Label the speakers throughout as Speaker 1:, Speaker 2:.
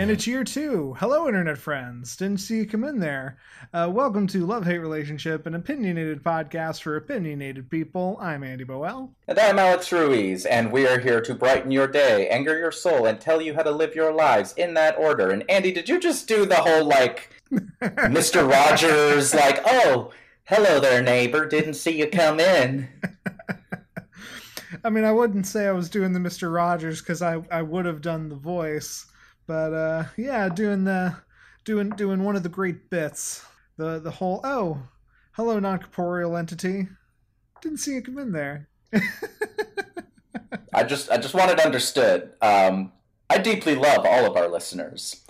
Speaker 1: And it's year two. Hello, internet friends. Didn't see you come in there. Uh, welcome to Love Hate Relationship, an opinionated podcast for opinionated people. I'm Andy Boel.
Speaker 2: And I'm Alex Ruiz, and we are here to brighten your day, anger your soul, and tell you how to live your lives in that order. And Andy, did you just do the whole like Mr. Rogers, like, oh, hello there, neighbor, didn't see you come in?
Speaker 1: I mean, I wouldn't say I was doing the Mr. Rogers because I, I would have done the voice. But uh, yeah, doing the doing doing one of the great bits. The the whole oh, hello non corporeal entity. Didn't see you come in there.
Speaker 2: I just I just wanted understood. Um, I deeply love all of our listeners,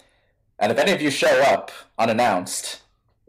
Speaker 2: and if any of you show up unannounced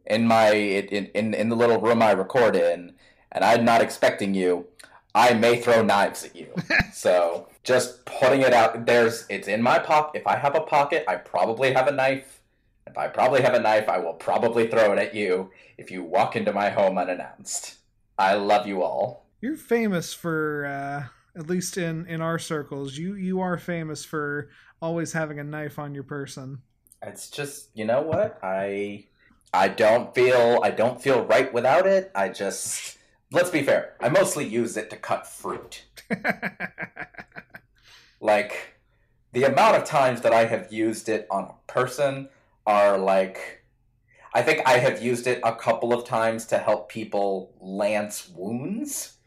Speaker 2: in my in in, in the little room I record in, and I'm not expecting you, I may throw knives at you. so just putting it out there's it's in my pocket. If I have a pocket, I probably have a knife. If I probably have a knife, I will probably throw it at you if you walk into my home unannounced. I love you all.
Speaker 1: You're famous for uh, at least in in our circles. You you are famous for always having a knife on your person.
Speaker 2: It's just, you know what? I I don't feel I don't feel right without it. I just let's be fair. I mostly use it to cut fruit. like the amount of times that I have used it on a person are like I think I have used it a couple of times to help people lance wounds.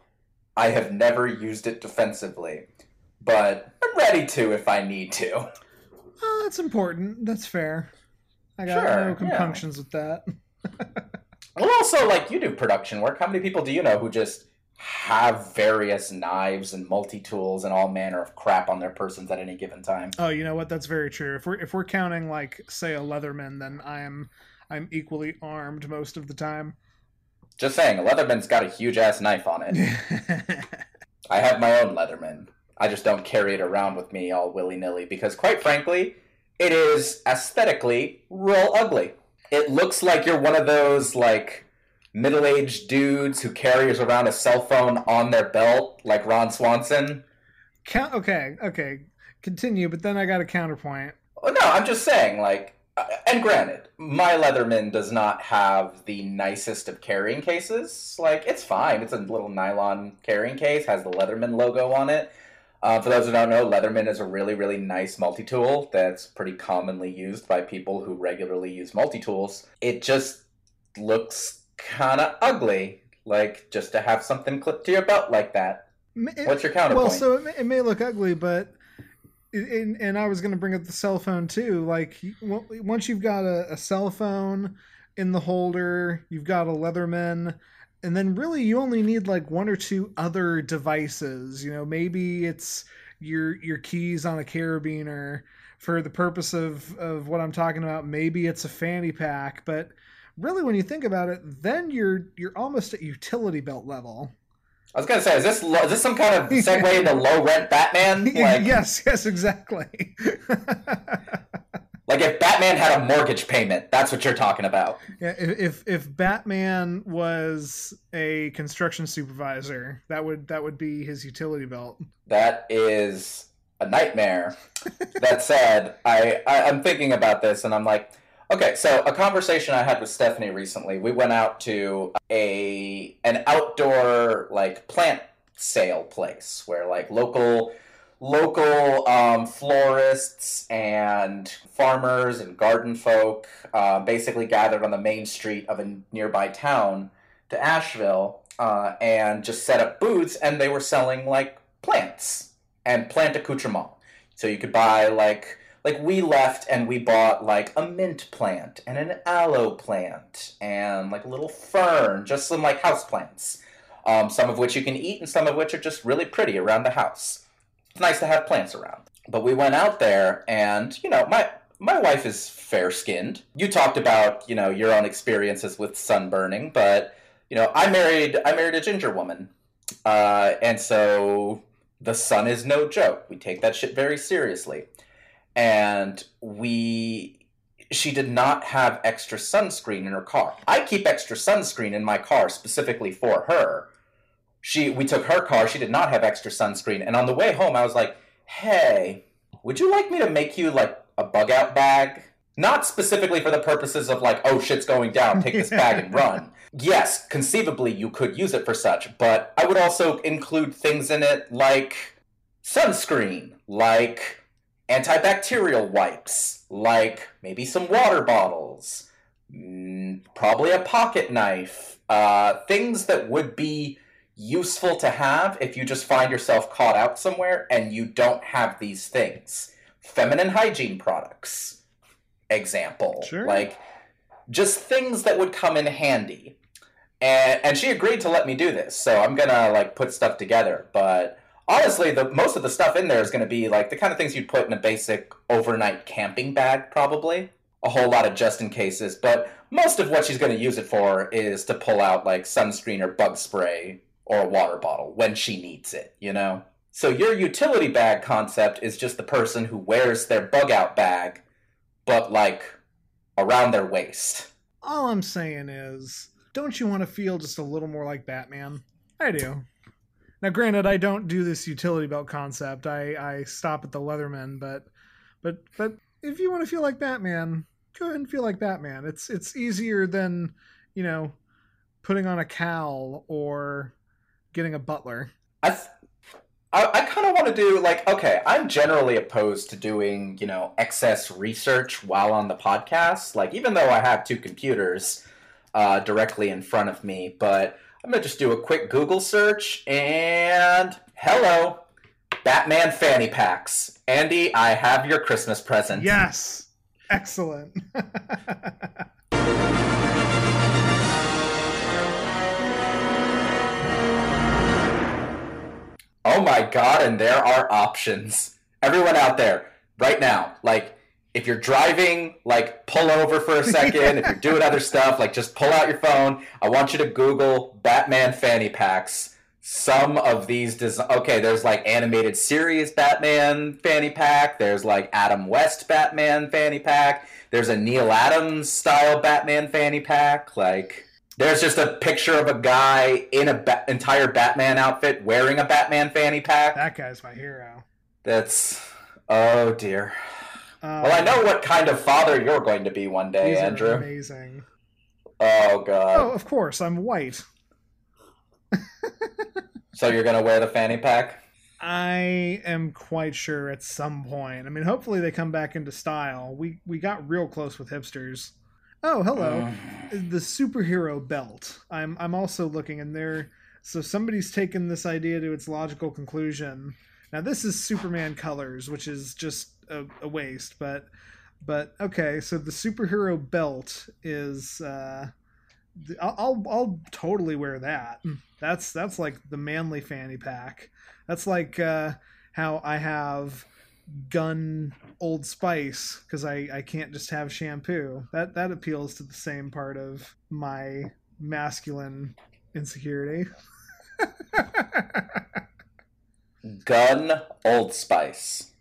Speaker 2: I have never used it defensively, but I'm ready to if I need to.
Speaker 1: Oh, that's important. That's fair. I got sure, no compunctions yeah. with that.
Speaker 2: well, also, like you do production work. How many people do you know who just have various knives and multi tools and all manner of crap on their persons at any given time?
Speaker 1: Oh, you know what? That's very true. If we're if we're counting like say a Leatherman, then I'm I'm equally armed most of the time.
Speaker 2: Just saying, a Leatherman's got a huge ass knife on it. I have my own Leatherman. I just don't carry it around with me all willy nilly because, quite frankly, it is aesthetically real ugly. It looks like you're one of those like middle-aged dudes who carries around a cell phone on their belt, like Ron Swanson.
Speaker 1: Count. Okay, okay, continue. But then I got a counterpoint.
Speaker 2: Oh, no, I'm just saying, like, uh, and granted, my Leatherman does not have the nicest of carrying cases. Like, it's fine. It's a little nylon carrying case, has the Leatherman logo on it. Uh, for those who don't know, Leatherman is a really, really nice multi tool that's pretty commonly used by people who regularly use multi tools. It just looks kind of ugly, like just to have something clipped to your belt like that. It, What's your counterpoint?
Speaker 1: Well, so it may, it may look ugly, but and, and I was going to bring up the cell phone too. Like once you've got a, a cell phone in the holder, you've got a Leatherman and then really you only need like one or two other devices you know maybe it's your your keys on a carabiner for the purpose of of what i'm talking about maybe it's a fanny pack but really when you think about it then you're you're almost at utility belt level
Speaker 2: I was gonna say, is this is this some kind of segue into low rent Batman?
Speaker 1: Like, yes, yes, exactly.
Speaker 2: Like if Batman had a mortgage payment, that's what you're talking about.
Speaker 1: Yeah, if if Batman was a construction supervisor, that would that would be his utility belt.
Speaker 2: That is a nightmare. that said, I, I I'm thinking about this and I'm like, okay, so a conversation I had with Stephanie recently. We went out to a an outdoor like plant sale place where like local local um, florists and farmers and garden folk uh, basically gathered on the main street of a nearby town to Asheville uh, and just set up booths, and they were selling like plants and plant accoutrement. So you could buy like like we left and we bought like a mint plant and an aloe plant and like a little fern, just some like house plants. Um, some of which you can eat and some of which are just really pretty around the house it's nice to have plants around. But we went out there, and you know, my my wife is fair skinned. You talked about you know your own experiences with sunburning, but you know, I married I married a ginger woman, uh, and so the sun is no joke. We take that shit very seriously, and we she did not have extra sunscreen in her car. I keep extra sunscreen in my car specifically for her she we took her car. She did not have extra sunscreen. And on the way home, I was like, "Hey, would you like me to make you like a bug out bag. Not specifically for the purposes of like, oh shit's going down, take this bag and run. Yes, conceivably you could use it for such, but I would also include things in it like sunscreen, like antibacterial wipes, like maybe some water bottles, mm, probably a pocket knife, uh, things that would be useful to have if you just find yourself caught out somewhere and you don't have these things. Feminine hygiene products, example.
Speaker 1: Sure.
Speaker 2: Like just things that would come in handy. And and she agreed to let me do this. So I'm to like put stuff together, but honestly the most of the stuff in there is going to be like the kind of things you'd put in a basic overnight camping bag probably. A whole lot of just in cases, but most of what she's going to use it for is to pull out like sunscreen or bug spray or a water bottle when she needs it, you know? So your utility bag concept is just the person who wears their bug out bag, but like around their waist.
Speaker 1: All I'm saying is, don't you want to feel just a little more like Batman? I do. Now, granted, I don't do this utility belt concept. I, I stop at the Leatherman, but but but if you want to feel like Batman, go ahead and feel like Batman. It's it's easier than you know putting on a cowl or getting a butler.
Speaker 2: I, th- I, I kind of want to do like okay. I'm generally opposed to doing you know excess research while on the podcast. Like even though I have two computers uh, directly in front of me, but I'm gonna just do a quick Google search and hello, Batman fanny packs. Andy, I have your Christmas present.
Speaker 1: Yes, excellent.
Speaker 2: Oh my god, and there are options. Everyone out there, right now, like if you're driving, like pull over for a second. if you're doing other stuff, like just pull out your phone. I want you to Google Batman fanny packs. Some of these des- okay, there's like animated series Batman fanny pack. There's like Adam West Batman fanny pack. There's a Neil Adams style Batman fanny pack. Like there's just a picture of a guy in a ba- entire Batman outfit wearing a Batman fanny pack.
Speaker 1: that guy's my hero.
Speaker 2: That's oh dear.
Speaker 1: Um,
Speaker 2: Well, I know what kind of father you're going to be one day,
Speaker 1: these are
Speaker 2: Andrew.
Speaker 1: amazing.
Speaker 2: Oh god.
Speaker 1: Oh, of course, I'm white.
Speaker 2: So you're gonna wear the fanny pack?
Speaker 1: I am quite sure at some point. I mean, hopefully they come back into style. We we got real close with hipsters. Oh, hello.
Speaker 2: Mm.
Speaker 1: The superhero belt. I'm I'm also looking in there. So somebody's taken this idea to its logical conclusion. Now this is Superman colors, which is just a, a waste, but but okay. So the superhero belt is. Uh, I'll, I'll I'll totally wear that. That's that's like the manly fanny pack. That's like uh, how I have gun Old Spice because I I can't just have shampoo. That that appeals to the same part of my masculine insecurity.
Speaker 2: Gun Old Spice.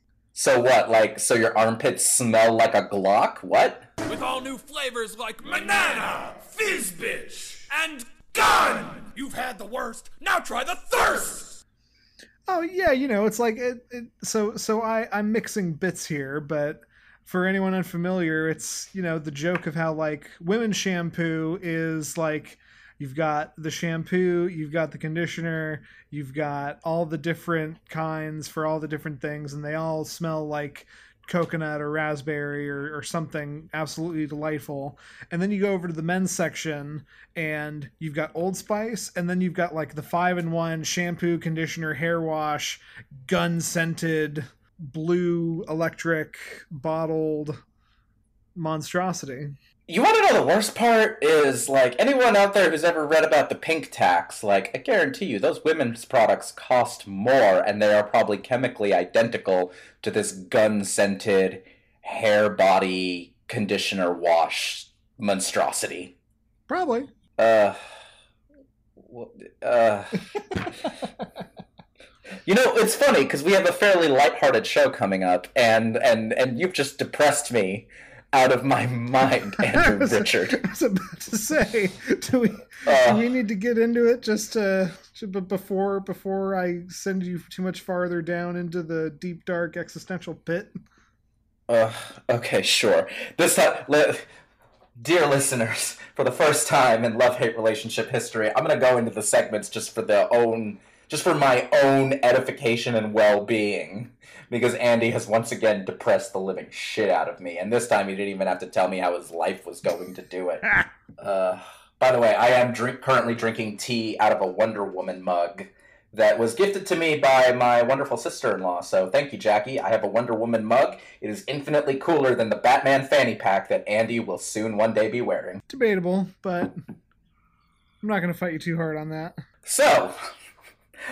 Speaker 2: So what? Like, so your armpits smell like a Glock? What?
Speaker 3: with all new flavors like banana, fizz bitch, and gun. You've had the worst. Now try the thirst.
Speaker 1: Oh yeah, you know, it's like it, it, so so I I'm mixing bits here, but for anyone unfamiliar, it's you know the joke of how like women's shampoo is like you've got the shampoo, you've got the conditioner, you've got all the different kinds for all the different things, and they all smell like coconut or raspberry or, or something absolutely delightful. And then you go over to the men's section and you've got Old Spice, and then you've got like the five in one shampoo, conditioner, hair wash, gun scented, blue, electric, bottled monstrosity.
Speaker 2: You want to know the worst part is like anyone out there who's ever read about the pink tax, like I guarantee you those women's products cost more and they are probably chemically identical to this gun scented hair body conditioner wash monstrosity.
Speaker 1: Probably.
Speaker 2: Uh uh You know, it's funny because we have a fairly lighthearted show coming up, and and and you've just depressed me out of my mind,
Speaker 1: I
Speaker 2: Andrew
Speaker 1: was-
Speaker 2: Richard.
Speaker 1: I was about to say, do we
Speaker 2: Uh,
Speaker 1: do we need to get into it just uh to, but before before I send you too much farther down into the deep dark existential pit?
Speaker 2: Uh, okay, sure. This time, li- dear listeners, for the first time in love hate relationship history, I'm gonna go into the segments just for the own, just for my own edification and well being. Because Andy has once again depressed the living shit out of me, and this time he didn't even have to tell me how his life was going to do it. uh, by the way, I am drink- currently drinking tea out of a Wonder Woman mug that was gifted to me by my wonderful sister-in-law. So thank you, Jackie. I have a Wonder Woman mug. It is infinitely cooler than the Batman fanny pack that Andy will soon one day be wearing.
Speaker 1: Debatable, but I'm not going to fight you too hard on that.
Speaker 2: So,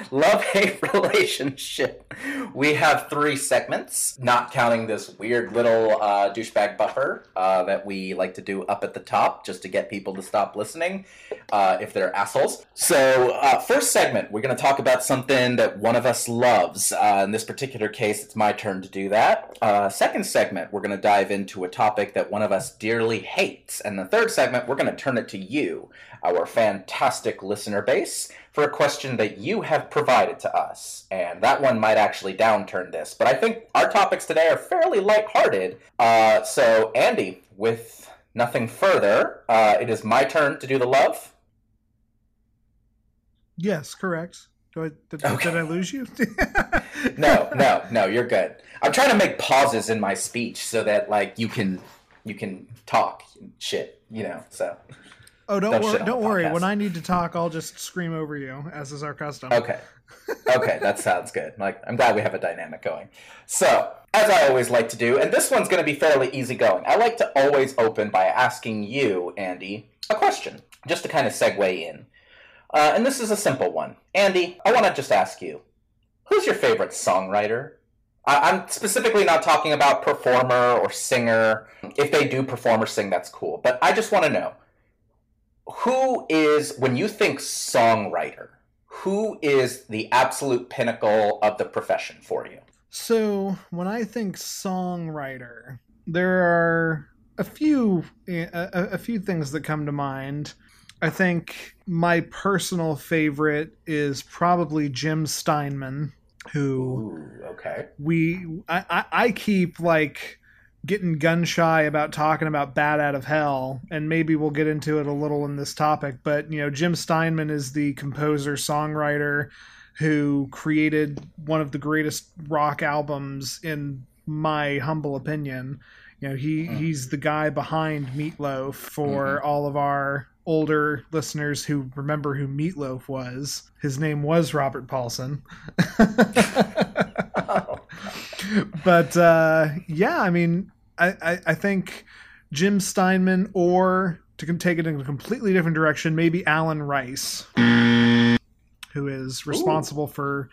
Speaker 2: love hate relationship. We have three segments, not counting this weird little uh, douchebag buffer uh, that we like to do up at the top just to get people to stop listening uh, if they're assholes. So, uh, first segment, we're going to talk about something that one of us loves. Uh, in this particular case, it's my turn to do that. Uh, second segment, we're going to dive into a topic that one of us dearly hates. And the third segment, we're going to turn it to you, our fantastic listener base for a question that you have provided to us. And that one might actually downturn this, but I think our topics today are fairly lighthearted. Uh, so, Andy, with nothing further, uh, it is my turn to do the love.
Speaker 1: Yes, correct. Do I, did,
Speaker 2: Okay.
Speaker 1: did I lose you?
Speaker 2: No, no, no, you're good. I'm trying to make pauses in my speech so that like you can you can talk shit, you know. So
Speaker 1: Oh, don't
Speaker 2: Don't
Speaker 1: worry. Don't worry.
Speaker 2: podcast.
Speaker 1: When I need to talk, I'll just scream over you, as is our custom.
Speaker 2: Okay. Okay, that sounds good. Like I'm glad we have a dynamic going. So, as I always like to do, and this one's going to be fairly easygoing. I like to always open by asking you, Andy, a question, just to kind of segue in. Uh, and this is a simple one. Andy, I want to just ask you, who's your favorite songwriter? I- I'm specifically not talking about performer or singer. If they do perform or sing, that's cool. But I just want to know who is, when you think songwriter, who is the absolute pinnacle of the profession for you?
Speaker 1: So when I think songwriter, there are a few a, a few things that come to mind. I think my personal favorite is probably Jim Steinman, who
Speaker 2: Ooh, okay.
Speaker 1: we I, I, I keep like getting gun shy about talking about Bat Out of Hell, and maybe we'll get into it a little in this topic. But you know, Jim Steinman is the composer songwriter who created one of the greatest rock albums in my humble opinion. You know, he
Speaker 2: Mm.
Speaker 1: he's the guy behind Meatloaf for all of our older listeners who remember who Meatloaf was. His name was Robert Paulson.
Speaker 2: Oh,
Speaker 1: but uh, yeah, I mean, I, I, I think Jim Steinman, or to take it in a completely different direction, maybe Alan Rice, who is responsible for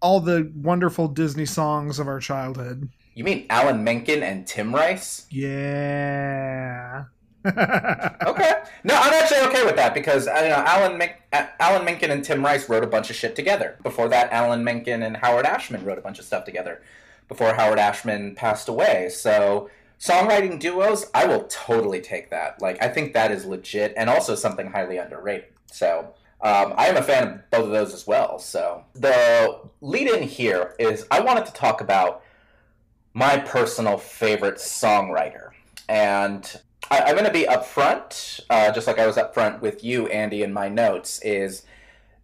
Speaker 1: all the wonderful Disney songs of our childhood.
Speaker 2: you mean Alan Menken and Tim Rice?
Speaker 1: Yeah.
Speaker 2: Okay. No, I'm actually okay with that because uh, you know Alan Men- uh, Alan Menken and Tim Rice wrote a bunch of shit together. Before that, Alan Menken and Howard Ashman wrote a bunch of stuff together. Before Howard Ashman passed away, so songwriting duos, I will totally take that. Like, I think that is legit and also something highly underrated. So. Um, I am a fan of both of those as well. So the lead in here is I wanted to talk about my personal favorite songwriter, and I, I'm going to be upfront, uh, just like I was upfront with you, Andy, in my notes. Is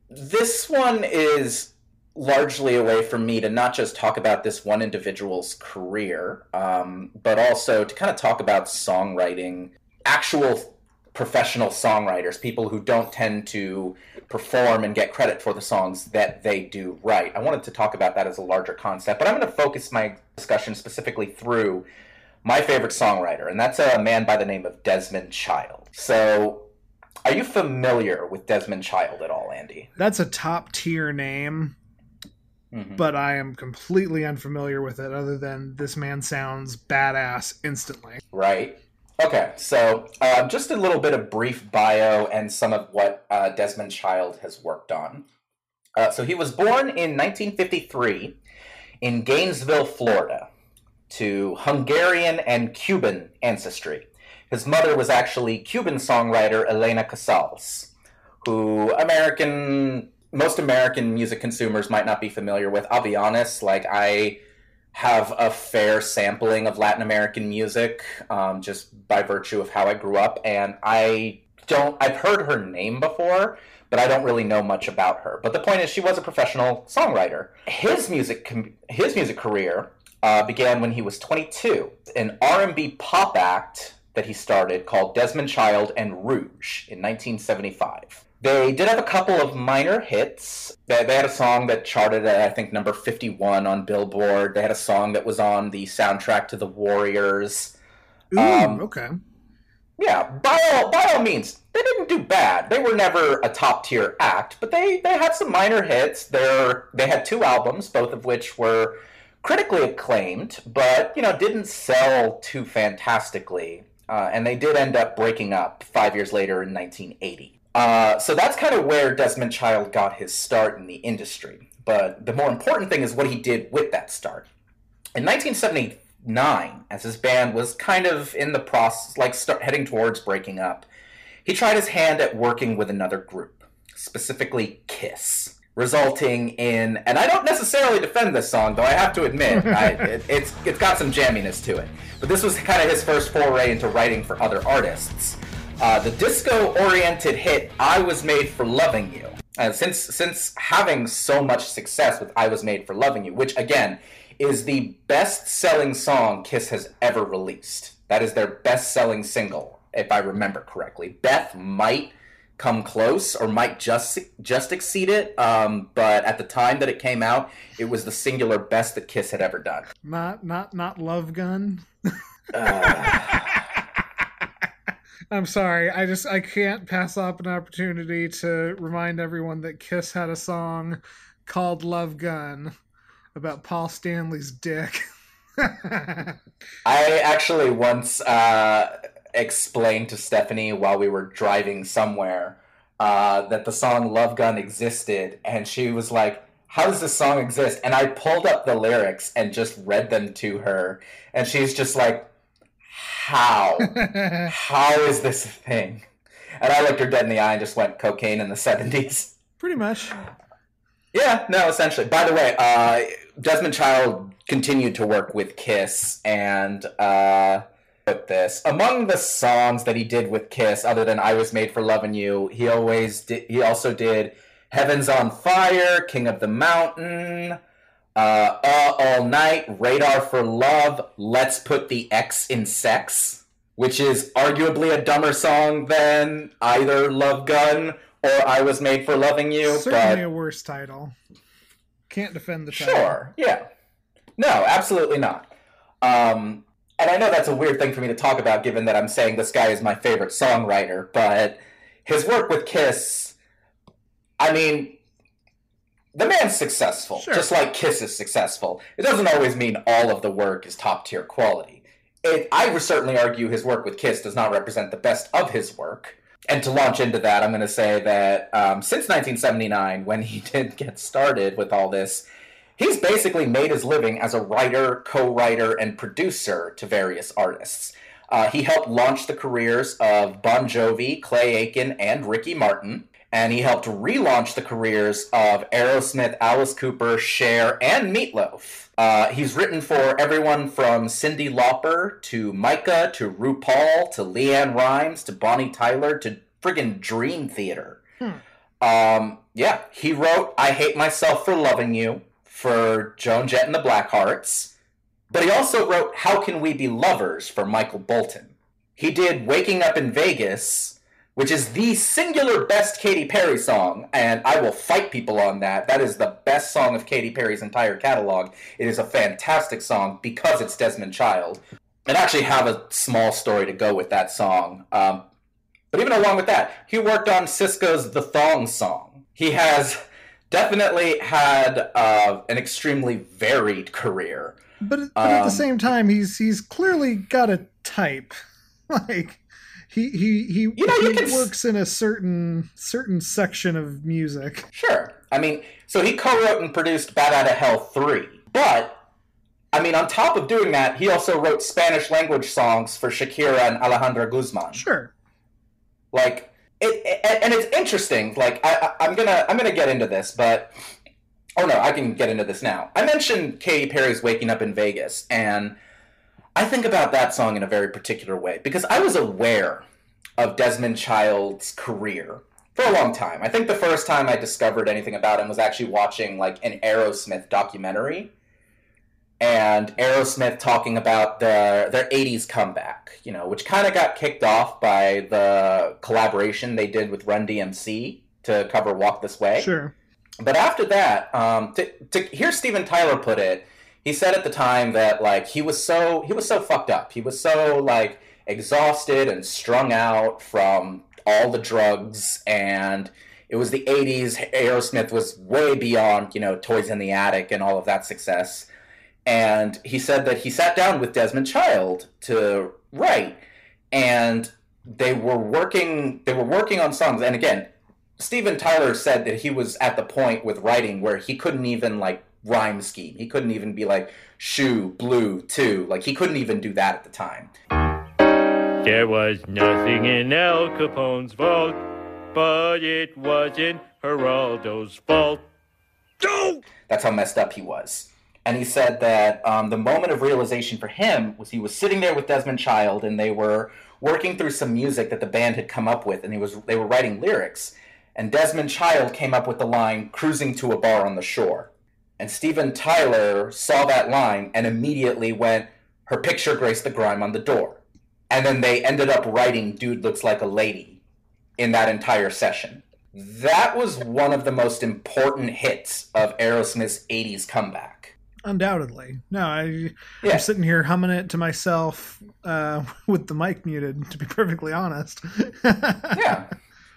Speaker 2: this one is largely a way for me to not just talk about this one individual's career, um, but also to kind of talk about songwriting, actual professional songwriters, people who don't tend to perform and get credit for the songs that they do write. I wanted to talk about that as a larger concept, but I'm going to focus my discussion specifically through my favorite songwriter, and that's a man by the name of Desmond Child. So, are you familiar with Desmond Child at all, Andy?
Speaker 1: That's a top tier name,
Speaker 2: Mhm.
Speaker 1: but I am completely unfamiliar with it, other than this man sounds badass instantly.
Speaker 2: Right. Okay, so uh, just a little bit of brief bio and some of what uh, Desmond Child has worked on. Uh, so he was born in 1953 in Gainesville, Florida, to Hungarian and Cuban ancestry. His mother was actually Cuban songwriter Elena Casals, who American most American music consumers might not be familiar with. I'll be honest, like I have a fair sampling of Latin American music, um, just by virtue of how I grew up. And I don't, I've heard her name before, but I don't really know much about her. But the point is, she was a professional songwriter. His music, his music career uh, began when he was 22. An R&B pop act that he started called Desmond Child and Rouge in 1975. They did have a couple of minor hits. They, they had a song that charted at, I think, number 51 on Billboard. They had a song that was on the soundtrack to The Warriors.
Speaker 1: Ooh, um, okay.
Speaker 2: Yeah, by all, by all means, they didn't do bad. They were never a top tier act, but they, they had some minor hits. They're, they had two albums, both of which were critically acclaimed, but you know didn't sell too fantastically. Uh, and they did end up breaking up five years later in 1980. Uh, so that's kind of where Desmond Child got his start in the industry. But the more important thing is what he did with that start. In 1979, as his band was kind of in the process, like start, heading towards breaking up, he tried his hand at working with another group, specifically Kiss resulting in and I don't necessarily defend this song though I have to admit I, it, it's it's got some jamminess to it. But this was kind of his first foray into writing for other artists. Uh, the disco oriented hit I was made for loving you. Uh, since since having so much success with I was made for loving you which again is the best selling song Kiss has ever released. That is their best selling single if I remember correctly. Beth might come close or might just just exceed it. Um, but at the time that it came out, it was the singular best that Kiss had ever done.
Speaker 1: Not not not Love Gun. uh... I'm sorry. I just I can't pass up an opportunity to remind everyone that Kiss had a song called Love Gun about Paul Stanley's dick.
Speaker 2: I actually once uh, explained to Stephanie while we were driving somewhere uh, that the song Love Gun existed, and she was like, How does this song exist? And I pulled up the lyrics and just read them to her, and she's just like, How? How is this a thing? And I looked her dead in the eye and just went, Cocaine in the 70s.
Speaker 1: Pretty much.
Speaker 2: Yeah, no, essentially. By the way, uh, Desmond Child continued to work with Kiss, and uh, with this. Among the songs that he did with Kiss, other than "I Was Made for Loving You," he always did. He also did "Heaven's on Fire," "King of the Mountain," uh, uh, "All Night," "Radar for Love," "Let's Put the X in Sex," which is arguably a dumber song than either "Love Gun" or "I Was Made for Loving You."
Speaker 1: Certainly but... a worse title. Can't defend the title.
Speaker 2: Sure. Yeah. No, absolutely not. Um, and I know that's a weird thing for me to talk about given that I'm saying this guy is my favorite songwriter, but his work with Kiss, I mean, the man's successful, sure. just like Kiss is successful. It doesn't always mean all of the work is top tier quality. It, I would certainly argue his work with Kiss does not represent the best of his work. And to launch into that, I'm going to say that um, since 1979, when he did get started with all this, he's basically made his living as a writer, co writer, and producer to various artists. Uh, he helped launch the careers of Bon Jovi, Clay Aiken, and Ricky Martin. And he helped relaunch the careers of Aerosmith, Alice Cooper, Cher, and Meatloaf. Uh, he's written for everyone from Cyndi Lauper to Micah to RuPaul to LeAnn Rimes to Bonnie Tyler to friggin' Dream Theater. Hmm. Um, yeah, he wrote I Hate Myself for Loving You, for Joan Jett and the Blackhearts, but he also wrote How Can We Be Lovers for Michael Bolton. He did Waking Up in Vegas, which is the singular best Katy Perry song, and I will fight people on that. That is the best song of Katy Perry's entire catalog. It is a fantastic song because it's Desmond Child. And I actually have a small story to go with that song. Um, but even along with that, he worked on Sisqó's The Thong Song. He has definitely had uh, an extremely varied career.
Speaker 1: But, but um, at the um, same time, he's he's clearly got a type. like he he he, you know, he can... works in a certain certain section of music.
Speaker 2: Sure. I mean, so he co-wrote and produced Bat Out of Hell 3. But I mean, on top of doing that, he also wrote Spanish language songs for Shakira and Alejandra Guzman.
Speaker 1: Sure.
Speaker 2: Like it, it, and it's interesting. Like I, am gonna I'm gonna get into this, but Oh no, I can get into this now. I mentioned Katy Perry's "Waking Up in Vegas," and I think about that song in a very particular way because I was aware of Desmond Child's career for a long time. I think the first time I discovered anything about him was actually watching like an Aerosmith documentary and Aerosmith talking about their their 80s comeback, you know, which kind of got kicked off by the collaboration they did with Run DMC to cover Walk This Way.
Speaker 1: Sure.
Speaker 2: But after that, um, to, to hear Steven Tyler put it, he said at the time that like he was so he was so fucked up. He was so like exhausted and strung out from all the drugs and it was the 80s aerosmith was way beyond you know toys in the attic and all of that success and he said that he sat down with desmond child to write and they were working they were working on songs and again steven tyler said that he was at the point with writing where he couldn't even like rhyme scheme he couldn't even be like shoe blue two like he couldn't even do that at the time
Speaker 4: there was nothing in Al Capone's vault, but it wasn't Geraldo's fault.
Speaker 2: No! That's how messed up he was. And he said that um, the moment of realization for him was he was sitting there with Desmond Child, and they were working through some music that the band had come up with, and he was they were writing lyrics. And Desmond Child came up with the line "cruising to a bar on the shore," and Steven Tyler saw that line and immediately went, "Her picture graced the grime on the door." and then they ended up writing "Dude Looks Like a Lady" in that entire session. That was one of the most important hits of Aerosmith's '80s comeback.
Speaker 1: Undoubtedly, no. I, yeah. I'm sitting here humming it to myself uh, with the mic muted. To be perfectly honest.
Speaker 2: yeah,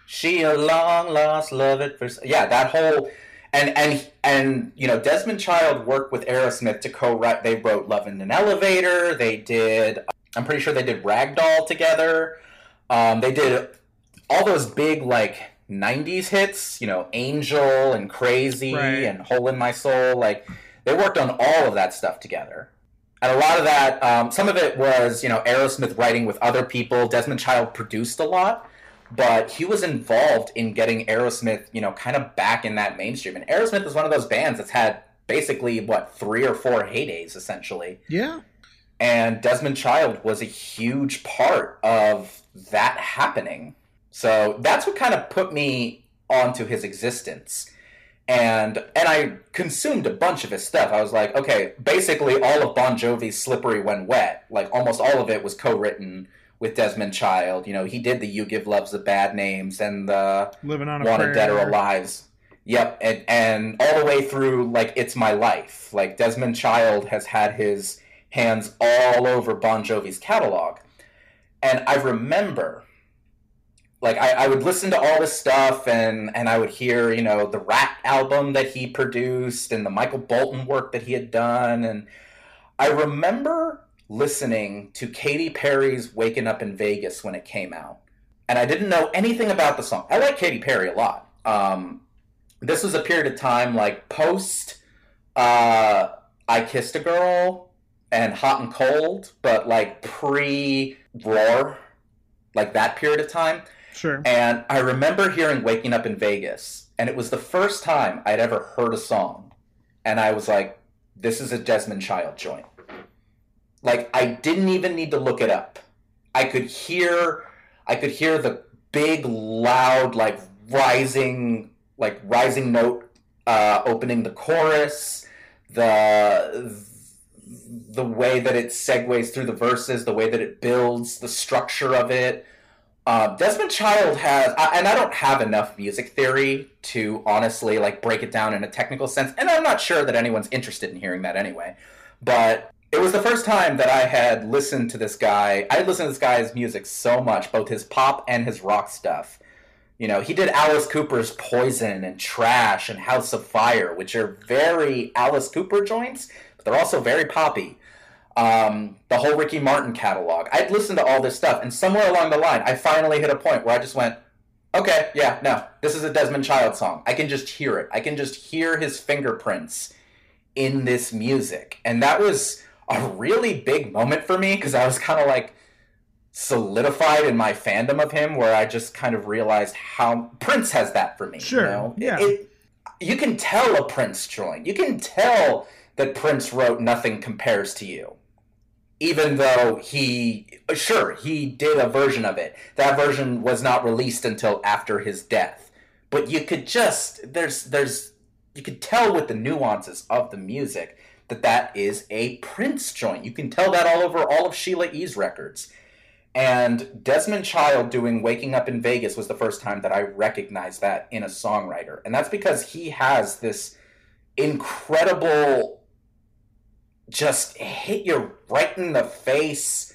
Speaker 2: she a long lost love at first. Yeah, that whole and and and you know Desmond Child worked with Aerosmith to co-write. They wrote "Love in an Elevator." They did I'm pretty sure they did Ragdoll together. Um, they did all those big like '90s hits, you know, Angel and Crazy right. and Hole in My Soul. Like they worked on all of that stuff together. And a lot of that, um, some of it was, you know, Aerosmith writing with other people. Desmond Child produced a lot, but he was involved in getting Aerosmith, you know, kind of back in that mainstream. And Aerosmith is one of those bands that's had basically what three or four heydays essentially.
Speaker 1: Yeah.
Speaker 2: And Desmond Child was a huge part of that happening. So that's what kind of put me onto his existence. And and I consumed a bunch of his stuff. I was like, okay, basically all of Bon Jovi's Slippery When Wet, like almost all of it was co-written with Desmond Child. You know, he did the You Give Loves the Bad Names and the
Speaker 1: Living on a
Speaker 2: Wanted
Speaker 1: Prayer.
Speaker 2: Dead or Alive. Yep, and and all the way through like It's My Life. Like Desmond Child has had his hands all over Bon Jovi's catalog. And I remember, like, I, I, would listen to all this stuff and, and I would hear, you know, the Ratt album that he produced and the Michael Bolton work that he had done. And I remember listening to Katy Perry's Waking Up in Vegas when it came out. And I didn't know anything about the song. I like Katy Perry a lot. Um, this was a period of time like post uh, I Kissed a Girl and hot and cold, but like pre Roar, like that period of time.
Speaker 1: Sure.
Speaker 2: And I remember hearing Waking Up in Vegas, and it was the first time I'd ever heard a song. And I was like, this is a Desmond Child joint. Like I didn't even need to look it up. I could hear I could hear the big loud like rising like rising note uh, opening the chorus, the the way that it segues through the verses, the way that it builds, the structure of it. Uh, Desmond Child has, and I don't have enough music theory to honestly like break it down in a technical sense, and I'm not sure that anyone's interested in hearing that anyway. But it was the first time that I had listened to this guy. I had listened to this guy's music so much, both his pop and his rock stuff. You know, he did Alice Cooper's Poison and Trash and House of Fire, which are very Alice Cooper joints, but they're also very poppy um, the whole Ricky Martin catalog. I'd listened to all this stuff, and somewhere along the line, I finally hit a point where I just went, okay, yeah, no, this is a Desmond Child song. I can just hear it. I can just hear his fingerprints in this music. And that was a really big moment for me because I was kind of like solidified in my fandom of him where I just kind of realized how Prince has that for me.
Speaker 1: Sure.
Speaker 2: You know?
Speaker 1: Yeah.
Speaker 2: It, you can tell a Prince joint. You can tell that Prince wrote Nothing Compares to You. Even though he, sure, he did a version of it. That version was not released until after his death. But you could just, there's, there's, you could tell with the nuances of the music that that is a Prince joint. You can tell that all over all of Sheila E.'s records. And Desmond Child doing Waking Up in Vegas was the first time that I recognized that in a songwriter. And that's because he has this incredible, just hit you right in the face,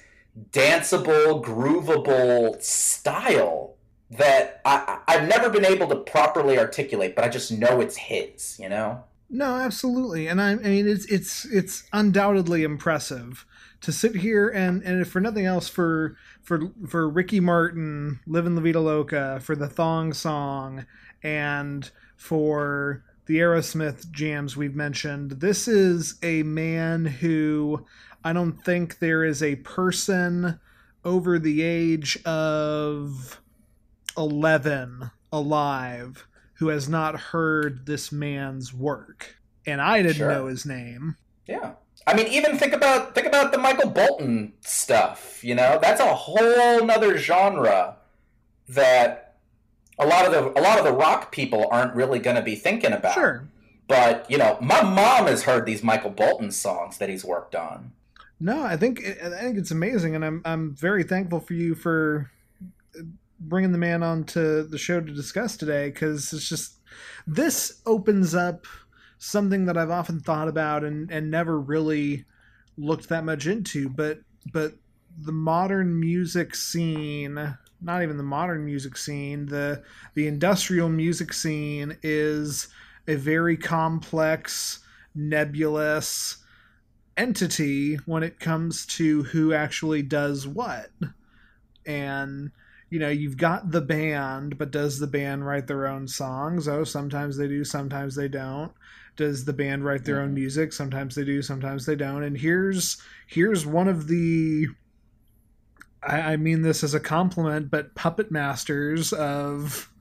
Speaker 2: danceable, groovable style that I, I've never been able to properly articulate, but I just know it's his, you know?
Speaker 1: No, absolutely, and I, I mean it's it's it's undoubtedly impressive to sit here and and if for nothing else for for for Ricky Martin, "Livin' La Vida Loca," for the Thong Song, and for the Aerosmith jams we've mentioned. This is a man who I don't think there is a person over the age of eleven alive who has not heard this man's work. And I didn't
Speaker 2: Sure.
Speaker 1: know his name.
Speaker 2: Yeah. I mean, even think about think about the Michael Bolton stuff. You know, that's a whole nother genre that a lot of the a lot of the rock people aren't really going to be thinking about.
Speaker 1: Sure.
Speaker 2: But you know, my mom has heard these Michael Bolton songs that he's worked on.
Speaker 1: No, I think I think it's amazing, and I'm I'm very thankful for you for bringing the man on to the show to discuss today because it's just this opens up something that I've often thought about and and never really looked that much into, but but the modern music scene not even the modern music scene the the industrial music scene is a very complex nebulous entity when it comes to who actually does what. And you know, you've got the band, but does the band write their own songs? Oh, sometimes they do, sometimes they don't. Does the band write their own mm-hmm. music? Sometimes they do, sometimes they don't. And here's here's one of the I, I mean this as a compliment, but puppet masters of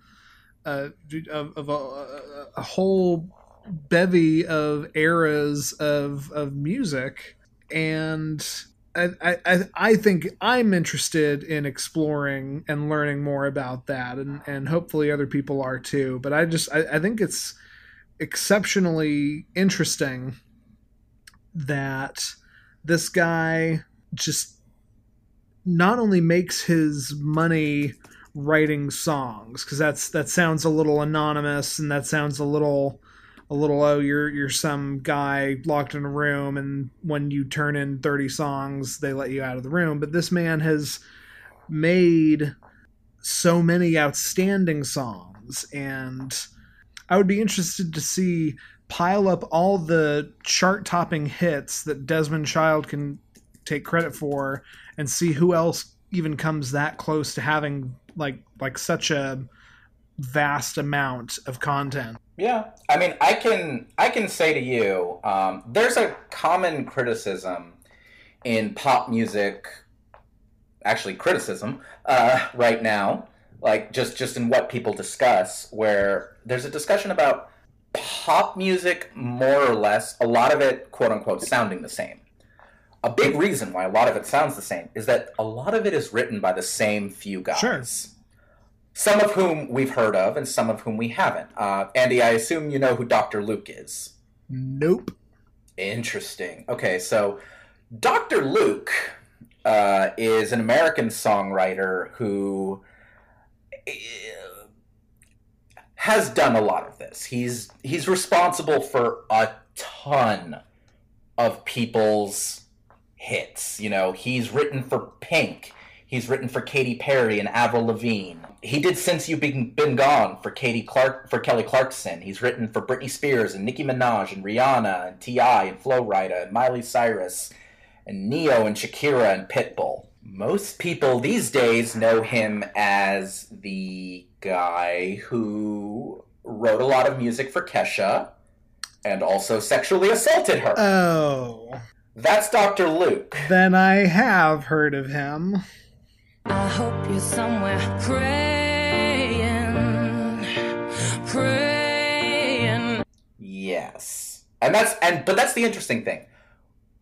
Speaker 1: uh, of, of a, a whole bevy of eras of of music and I, I, I think I'm interested in exploring and learning more about that and, and hopefully other people are too. But I just I, I think it's exceptionally interesting that this guy just not only makes his money writing songs because that's that sounds a little anonymous and that sounds a little a little oh you're you're some guy locked in a room and when you turn in 30 songs they let you out of the room. But this man has made so many outstanding songs and I would be interested to see pile up all the chart topping hits that Desmond Child can take credit for and see who else even comes that close to having like like such a vast amount of content.
Speaker 2: Yeah, I mean, I can I can say to you, um, there's a common criticism in pop music, actually criticism uh, right now, like just just in what people discuss, where there's a discussion about pop music more or less, a lot of it quote unquote sounding the same. A big reason why a lot of it sounds the same is that a lot of it is written by the same few guys.
Speaker 1: Sure.
Speaker 2: Some of whom we've heard of, and some of whom we haven't. Uh, Andy, I assume you know who Dr. Luke is.
Speaker 1: Nope.
Speaker 2: Interesting. Okay, so Dr. Luke uh, is an American songwriter who eh, has done a lot of this. He's he's responsible for a ton of people's hits. You know, he's written for Pink. He's written for Katy Perry and Avril Lavigne. He did "Since You've Been, Been Gone" for Katie Clark for Kelly Clarkson. He's written for Britney Spears and Nicki Minaj and Rihanna and T.I. and Flo Rida and Miley Cyrus and Ne-Yo and Shakira and Pitbull. Most people these days know him as the guy who wrote a lot of music for Kesha and also sexually assaulted her.
Speaker 1: Oh,
Speaker 2: That's Dr. Luke.
Speaker 1: then I have heard of him.
Speaker 5: I hope you're somewhere praying, praying
Speaker 2: And that's and but that's the interesting thing.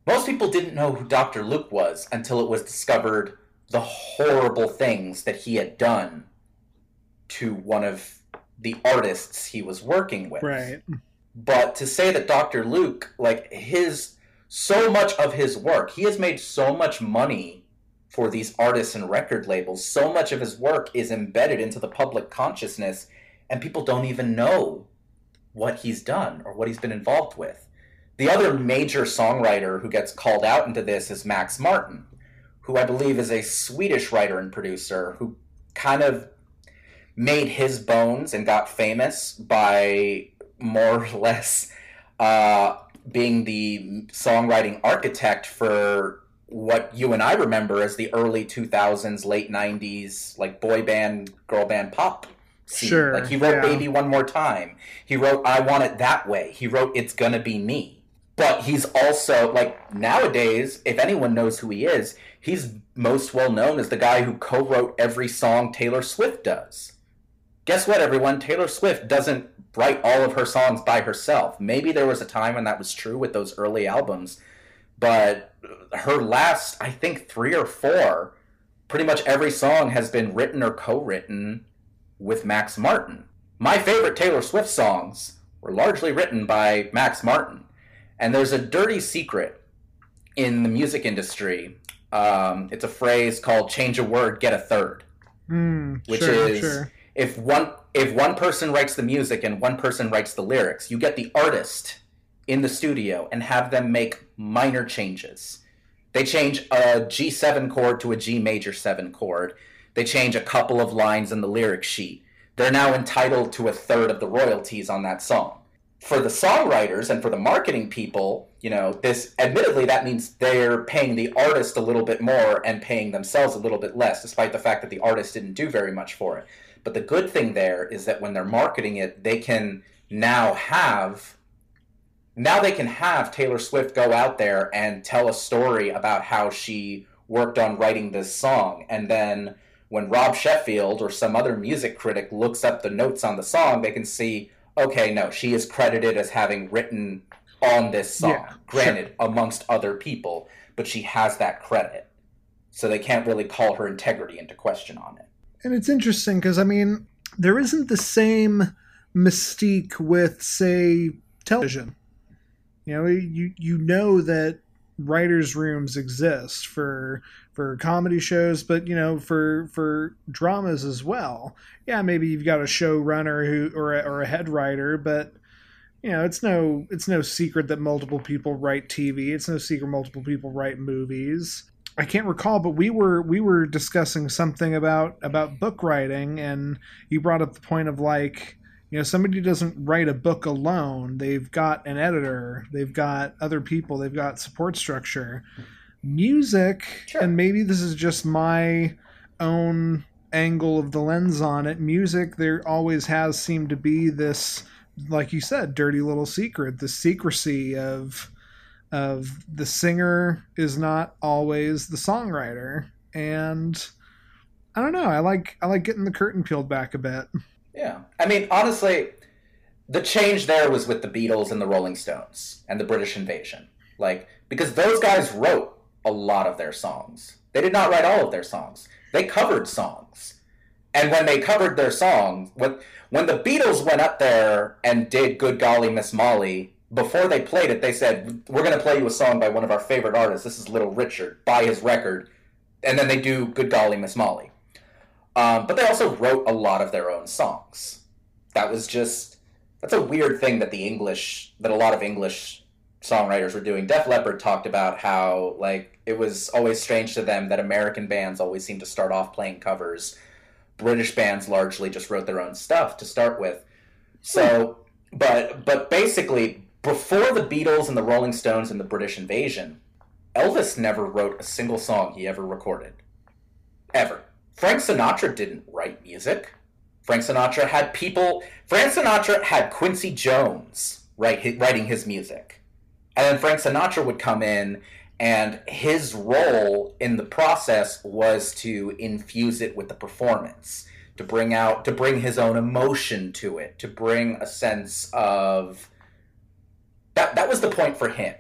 Speaker 2: Most people didn't know who Dr. Luke was until it was discovered the horrible things that he had done to one of the artists he was working with.
Speaker 1: Right.
Speaker 2: But to say that Dr. Luke, like his so much of his work, he has made so much money for these artists and record labels. So much of his work is embedded into the public consciousness, and people don't even know what he's done or what he's been involved with. The other major songwriter who gets called out into this is Max Martin, who I believe is a Swedish writer and producer who kind of made his bones and got famous by more or less uh, being the songwriting architect for what you and I remember as the early 2000s, late 90s, like boy band, girl band pop scene.
Speaker 1: Sure,
Speaker 2: Like he wrote
Speaker 1: yeah.
Speaker 2: Baby One More Time. He wrote I Want It That Way. He wrote It's Gonna Be Me. But he's also, like, nowadays, if anyone knows who he is, he's most well known as the guy who co wrote every song Taylor Swift does. Guess what, everyone? Taylor Swift doesn't write all of her songs by herself. Maybe there was a time when that was true with those early albums, but her last, I think, three or four, pretty much every song has been written or co written with Max Martin. My favorite Taylor Swift songs were largely written by Max Martin. And there's a dirty secret in the music industry. Um, it's a phrase called change a word, get a third
Speaker 1: Mm,
Speaker 2: which
Speaker 1: sure,
Speaker 2: is
Speaker 1: sure.
Speaker 2: If one if one person writes the music and one person writes the lyrics, you get the artist in the studio and have them make minor changes. They change a G7 chord to a G major 7 chord. They change a couple of lines in the lyric sheet. They're now entitled to a third of the royalties on that song. For the songwriters and for the marketing people, you know, this admittedly that means they're paying the artist a little bit more and paying themselves a little bit less, despite the fact that the artist didn't do very much for it. But the good thing there is that when they're marketing it, they can now have now they can have Taylor Swift go out there and tell a story about how she worked on writing this song and then when Rob Sheffield or some other music critic looks up the notes on the song, they can see, okay, no, she is credited as having written on this song.
Speaker 1: Yeah,
Speaker 2: Granted, amongst other people, but she has that credit. So they can't really call her integrity into question on it.
Speaker 1: And it's interesting because I mean, there isn't the same mystique with, say, television. You know, you you know that writers' rooms exist for for comedy shows, but you know, for for dramas as well. Yeah, maybe you've got a showrunner who or a, or a head writer, but you know, it's no it's no secret that multiple people write TV. It's no secret multiple people write movies. I can't recall, but we were we were discussing something about about book writing, and you brought up the point of like, you know, somebody doesn't write a book alone. They've got an editor, they've got other people, they've got support structure. Music,
Speaker 2: Sure.
Speaker 1: and maybe this is just my own angle of the lens on it. Music, there always has seemed to be this, like you said, dirty little secret, the secrecy of of the singer is not always the songwriter and i don't know i like i like getting the curtain peeled back a bit
Speaker 2: Yeah. I mean, honestly, the change there was with the Beatles and the Rolling Stones and the British invasion. Like, because those guys wrote a lot of their songs. They did not write all of their songs. They covered songs. And when they covered their songs, when, when the Beatles went up there and did Good Golly Miss Molly, before they played it, they said, We're going to play you a song by one of our favorite artists. This is Little Richard. Buy his record. And then they do Good Golly Miss Molly. Um, but they also wrote a lot of their own songs. That was just that's a weird thing that the English that a lot of English songwriters were doing. Def Leppard talked about how like it was always strange to them that American bands always seemed to start off playing covers. British bands largely just wrote their own stuff to start with. So, but but basically before the Beatles and the Rolling Stones and the British invasion, Elvis never wrote a single song he ever recorded. Ever. Frank Sinatra didn't write music. Frank Sinatra had people. Frank Sinatra had Quincy Jones write, writing his music. And then Frank Sinatra would come in, and his role in the process was to infuse it with the performance, to bring out, to bring his own emotion to it, to bring a sense of that that was the point for him.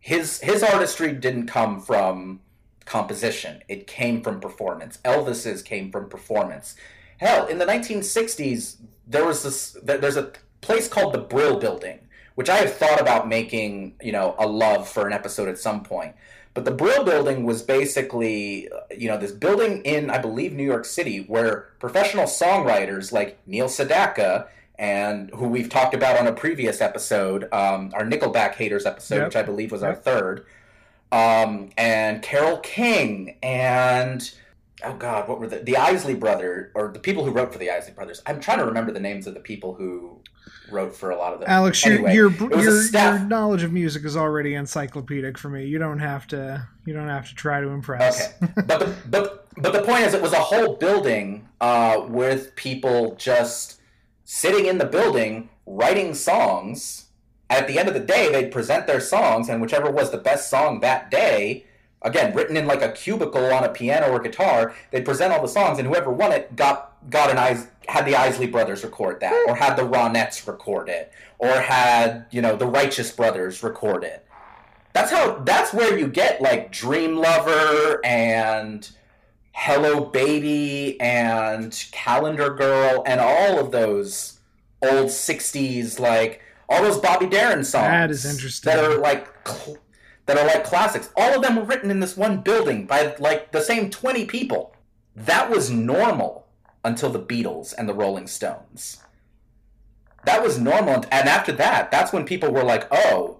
Speaker 2: His his artistry didn't come from composition; it came from performance. Elvis's came from performance. Hell, in the 1960s, there was this. There's a place called the Brill Building, which I have thought about making, you know, a love for an episode at some point. But the Brill Building was basically, uh, you know, this building in, I believe, New York City, where professional songwriters like Neil Sedaka and who we've talked about on a previous episode, um, our Nickelback haters episode,
Speaker 1: Yep.
Speaker 2: which I believe was our third, um, and Carole King and oh god, what were the the Isley brother or the people who wrote for the Isley brothers? I'm trying to remember the names of the people who wrote for a lot of them.
Speaker 1: Alex,
Speaker 2: Anyway,
Speaker 1: your your your, your knowledge of music is already encyclopedic for me. You don't have to you don't have to try to impress.
Speaker 2: Okay, but the but but the point is, it was a whole building uh, with people just sitting in the building writing songs. At the end of the day, they'd present their songs, and whichever was the best song that day, again written in like a cubicle on a piano or guitar, they'd present all the songs, and whoever won it got got an had the Isley Brothers record that, or had the Ronettes record it, or had you know the Righteous Brothers record it that's how that's where you get like dream lover and hello baby and calendar girl and all of those old 60s like all those bobby darin songs
Speaker 1: That is interesting.
Speaker 2: that are like cl- that are like classics. All of them were written in this one building by like the same 20 people. That was normal until the beatles and the rolling stones. That was normal and after that that's when people were like oh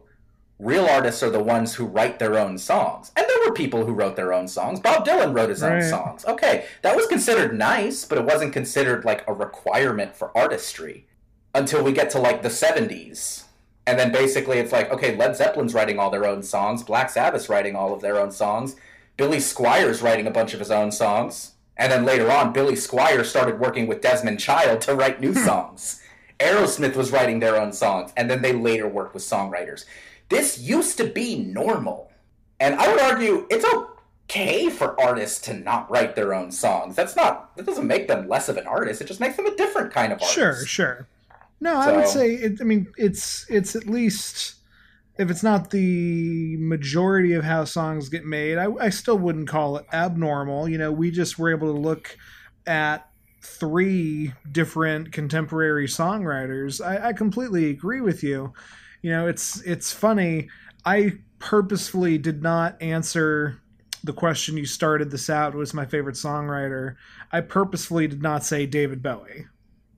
Speaker 2: real artists are the ones who write their own songs. And there were people who wrote their own songs. Bob Dylan wrote his own songs. Okay, that was considered nice, but it wasn't considered like a requirement for artistry until we get to like the 70s. And then basically it's like, okay, Led Zeppelin's writing all their own songs, Black Sabbath's writing all of their own songs, Billy Squier's writing a bunch of his own songs. And then later on, Billy Squier started working with Desmond Child to write new hmm. songs. Aerosmith was writing their own songs, and then they later worked with songwriters. This used to be normal. And I would argue it's okay for artists to not write their own songs. That's not, that doesn't make them less of an artist. It just makes them a different kind of artist.
Speaker 1: Sure, sure. No, I would say it, I mean it's it's at least if it's not the majority of how songs get made, I, I still wouldn't call it abnormal. You know, we just were able to look at three different contemporary songwriters. I, I completely agree with you. You know, it's it's funny. I purposefully did not answer the question you started this out was my favorite songwriter. I purposefully did not say David Bowie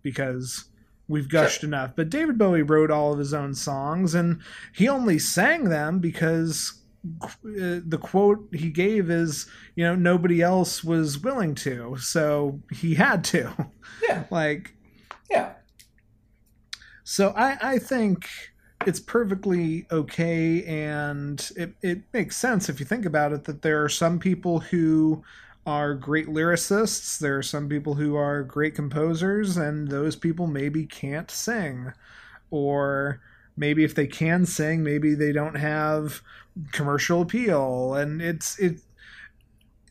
Speaker 1: because we've gushed enough. But David Bowie wrote all of his own songs, and he only sang them because uh, the quote he gave is, you know, nobody else was willing to, so he had to.
Speaker 2: Yeah.
Speaker 1: like,
Speaker 2: Yeah.
Speaker 1: so I, I think it's perfectly okay, and it, it makes sense if you think about it that there are some people who are great lyricists, there are some people who are great composers, and those people maybe can't sing. Or maybe if they can sing, maybe they don't have commercial appeal. And it's it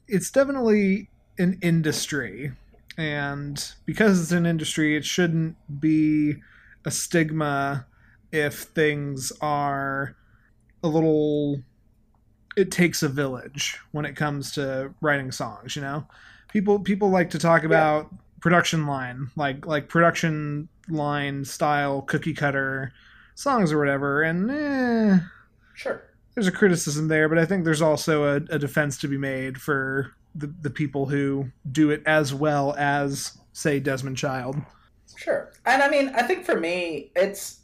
Speaker 1: it's definitely an industry. And because it's an industry, it shouldn't be a stigma if things are a little it takes a village when it comes to writing songs you know people people like to talk about production line like like production line style cookie cutter songs or whatever and eh,
Speaker 2: Sure.
Speaker 1: there's a criticism there but i think there's also a, a defense to be made for the, the people who do it as well as say desmond child
Speaker 2: Sure. And I mean, I think for me, it's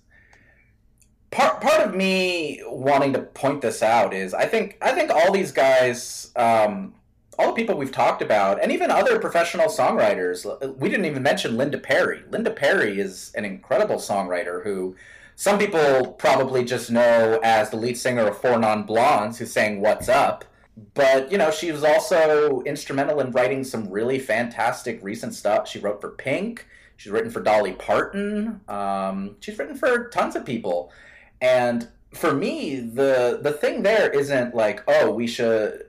Speaker 2: part part of me wanting to point this out is I think I think all these guys, um, all the people we've talked about, and even other professional songwriters. We didn't even mention Linda Perry. Linda Perry is an incredible songwriter who. Some people probably just know as the lead singer of Four Non Blondes, who sang "What's Up," but you know she was also instrumental in writing some really fantastic recent stuff. She wrote for Pink. She's written for Dolly Parton. Um, she's written for tons of people, and for me, the the thing there isn't like, oh, we should.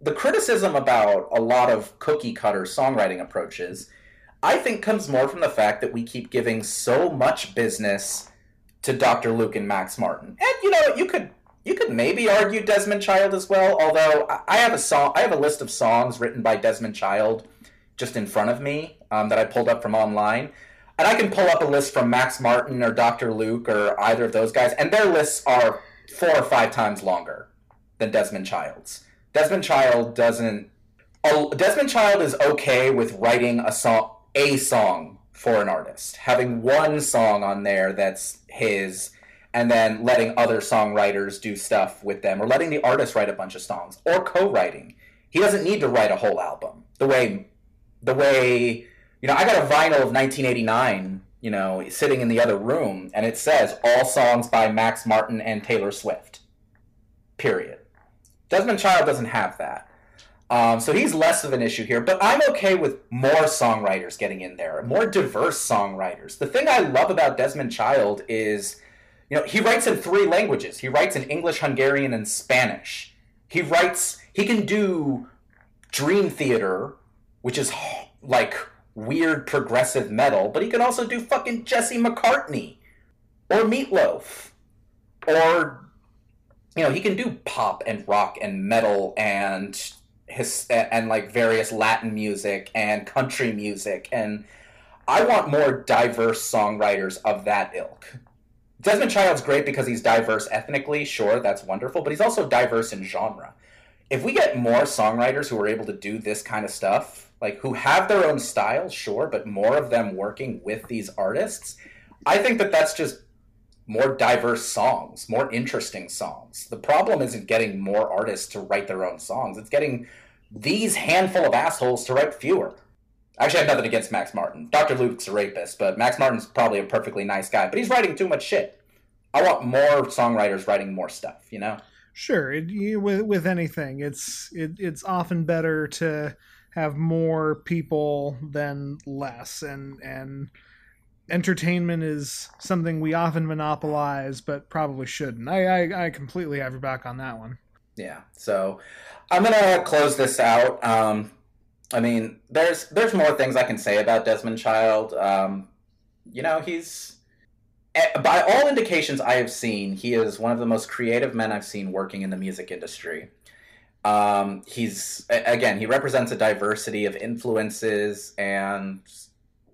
Speaker 2: The criticism about a lot of cookie cutter songwriting approaches, I think, comes more from the fact that we keep giving so much business to Dr. Luke and Max Martin. And you know, you could you could maybe argue Desmond Child as well, although I- have a song I have a list of songs written by Desmond Child just in front of me um, that I pulled up from online. And I can pull up a list from Max Martin or Dr. Luke or either of those guys, and their lists are four or five times longer than Desmond Child's. Desmond Child doesn't. Desmond Child is okay with writing a song, a song for an artist, having one song on there that's his, and then letting other songwriters do stuff with them, or letting the artist write a bunch of songs, or co-writing. He doesn't need to write a whole album the way, the way you know. I got a vinyl of 1989, you know, sitting in the other room, and it says all songs by Max Martin and Taylor Swift. Period. Desmond Child doesn't have that. Um, so he's less of an issue here, but I'm okay with more songwriters getting in there, more diverse songwriters. The thing I love about Desmond Child is, you know, he writes in three languages. He writes in English, Hungarian, and Spanish. He writes, he can do Dream Theater, which is like weird progressive metal, but he can also do fucking Jesse McCartney or Meatloaf or you know, he can do pop and rock and metal and his and like various Latin music and country music and I want more diverse songwriters of that ilk. Desmond Child's great because he's diverse ethnically, sure, that's wonderful, but he's also diverse in genre. If we get more songwriters who are able to do this kind of stuff, like who have their own style, sure, but more of them working with these artists, I think that that's just more diverse songs, more interesting songs. The problem isn't getting more artists to write their own songs, it's getting these handful of assholes to write fewer. Actually, I have nothing against Max Martin. Dr. Luke's a rapist, but Max Martin's probably a perfectly nice guy, but he's writing too much shit. I want more songwriters writing more stuff, you know?
Speaker 1: Sure, it, you, with with anything, it's it, it's often better to have more people than less, and and entertainment is something we often monopolize, but probably shouldn't. I I, I completely have your back on that one.
Speaker 2: Yeah. So I'm gonna close this out. Um, I mean, there's there's more things I can say about Desmond Child. Um, you know, he's eh, by all indications I have seen, he is one of the most creative men I've seen working in the music industry. Um, he's again, he represents a diversity of influences and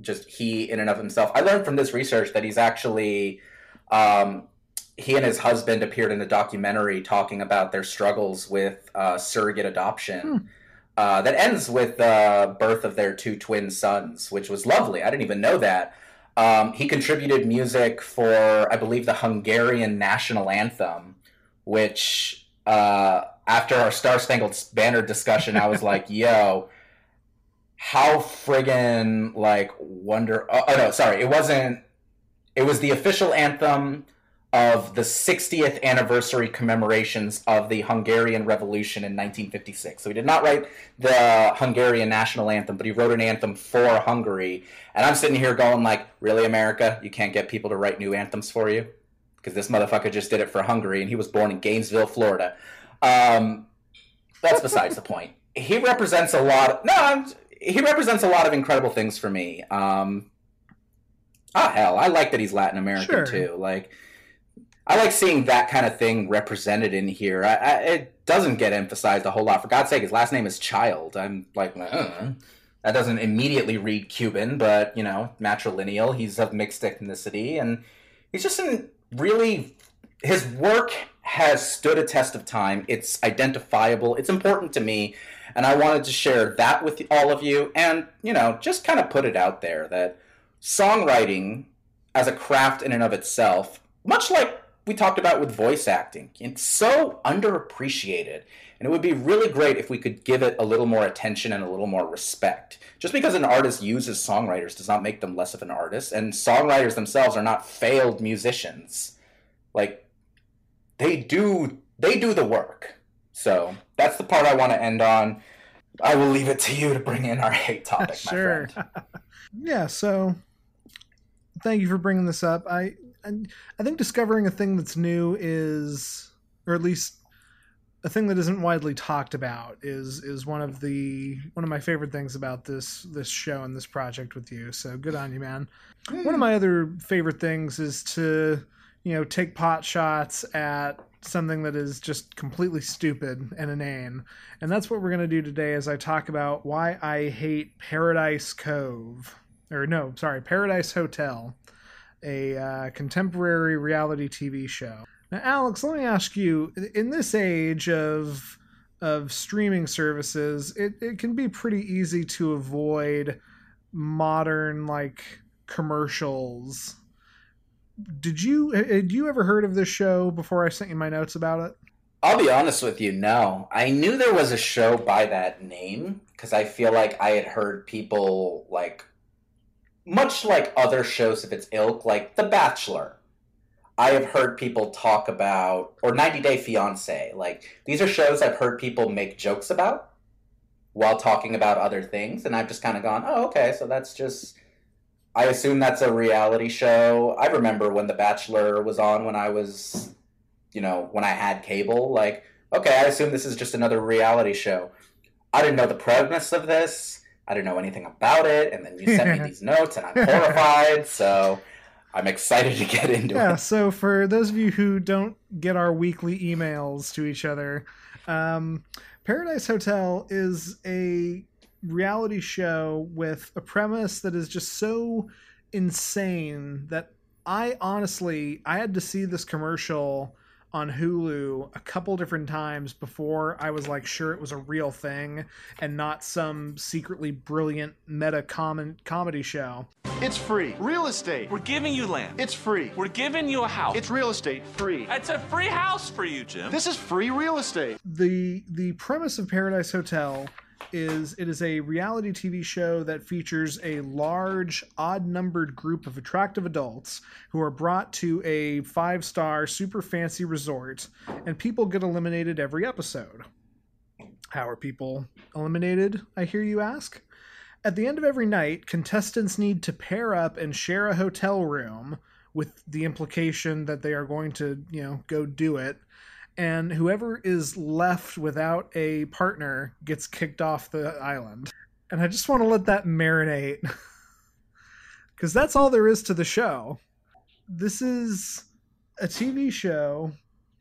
Speaker 2: just he in and of himself. I learned from this research that he's actually um, he and his husband appeared in a documentary talking about their struggles with uh, surrogate adoption. Uh, that ends with the birth of their two twin sons, which was lovely. I didn't even know that. Um, he contributed music for, I believe, the Hungarian national anthem, which uh, after our Star Spangled Banner discussion, I was like, yo, how friggin' like wonder. Oh, oh no, sorry, it wasn't. It was the official anthem of the 60th anniversary commemorations of the Hungarian Revolution in 1956. So he did not write the Hungarian national anthem, but he wrote an anthem for Hungary. And I'm sitting here going like, "Really, America? You can't get people to write new anthems for you?" Because this motherfucker just did it for Hungary, and he was born in Gainesville, Florida. Um, that's besides the point. He represents a lot. no, I'm, he represents a lot of incredible things for me. Um, ah, hell, I like that he's Latin American
Speaker 1: Sure.
Speaker 2: too. Like, I like seeing that kind of thing represented in here. I, I, it doesn't get emphasized a whole lot. For God's sake, his last name is Child. I'm like, uh, that doesn't immediately read Cuban, but you know, matrilineal. He's of mixed ethnicity, and he's just in really. His work has stood a test of time. It's identifiable. It's important to me, and I wanted to share that with all of you, and you know, just kind of put it out there that songwriting as a craft in and of itself, much like we talked about with voice acting, it's so underappreciated. And it would be really great if we could give it a little more attention and a little more respect. Just because an artist uses songwriters does not make them less of an artist, and songwriters themselves are not failed musicians. Like they do they do the work. So that's the part I want to end on. I will leave it to you to bring in our hate topic, my friend.
Speaker 1: Yeah, so thank you for bringing this up. I I I think discovering a thing that's new is, or at least a thing that isn't widely talked about, is is one of the one of my favorite things about this this show and this project with you. So good on you, man. One of hmm. my other favorite things is to you know, take pot shots at something that is just completely stupid and inane. And that's what we're going to do today as I talk about why I hate Paradise Cove. Or no, sorry, Paradise Hotel, a uh, contemporary reality TV show. Now, Alex, let me ask you: in this age of of streaming services, it, it can be pretty easy to avoid modern like commercials. Did you had you ever heard of this show before I sent you my notes about it?
Speaker 2: I'll be honest with you, no. I knew there was a show by that name because I feel like I had heard people like much like other shows of its ilk, like The Bachelor. I have heard people talk about, or 90 Day Fiance. Like, these are shows I've heard people make jokes about while talking about other things. And I've just kind of gone, oh, okay, so that's just. I assume that's a reality show. I remember when The Bachelor was on when I was, you know, when I had cable. Like, okay, I assume this is just another reality show. I didn't know the premise of this. I didn't know anything about it. And then you sent me these notes, and I'm horrified. So I'm excited to get into
Speaker 1: Yeah,
Speaker 2: it. Yeah.
Speaker 1: So for those of you who don't get our weekly emails to each other, um, Paradise Hotel is a reality show with a premise that is just so insane that I honestly I had to see this commercial on Hulu a couple different times before I was like sure it was a real thing and not some secretly brilliant meta com- comedy show.
Speaker 6: It's free. Real estate.
Speaker 7: We're giving you land.
Speaker 6: It's free.
Speaker 7: We're giving you a house.
Speaker 6: It's real estate. Free.
Speaker 7: It's a free house for you, Jim.
Speaker 6: This is free real estate.
Speaker 1: the the premise of Paradise Hotel is it is a reality TV show that features a large, odd numbered group of attractive adults who are brought to a five star, super fancy resort, and people get eliminated every episode. How are people eliminated, I hear you ask? At the end of every night, contestants need to pair up and share a hotel room with the implication that they are going to, you know, go do it and whoever is left without a partner gets kicked off the island. And I just want to let that marinate because that's all there is to the show. This is a TV show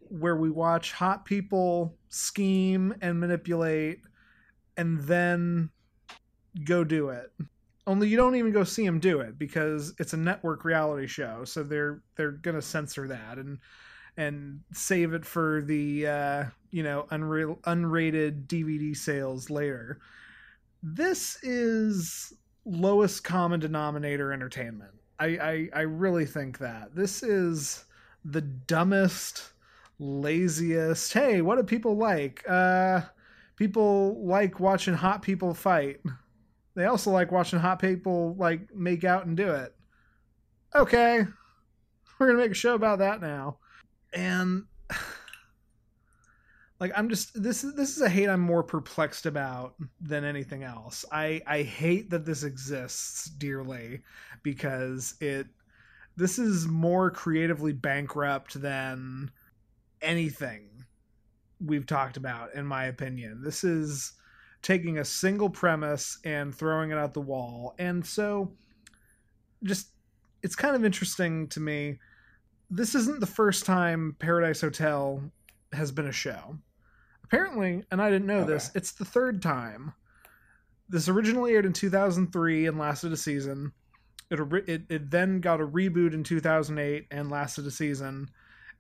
Speaker 1: where we watch hot people scheme and manipulate and then go do it. Only you don't even go see them do it because it's a network reality show, so they're they're gonna censor that and and save it for the uh, you know unreal unrated DVD sales later. This is lowest common denominator entertainment. I, I I really think that this is the dumbest, laziest. Hey, what do people like? Uh, people like watching hot people fight. They also like watching hot people like make out and do it. Okay, we're gonna make a show about that now and like i'm just this is this is a hate i'm more perplexed about than anything else. I i hate that this exists dearly because it this is more creatively bankrupt than anything we've talked about in my opinion. This is taking a single premise and throwing it out the wall. And so just it's kind of interesting to me this isn't the first time Paradise Hotel has been a show. Apparently, and I didn't know
Speaker 2: Okay.
Speaker 1: this, it's the third time. This originally aired in 2003 and lasted a season. It, it, it then got a reboot in 2008 and lasted a season.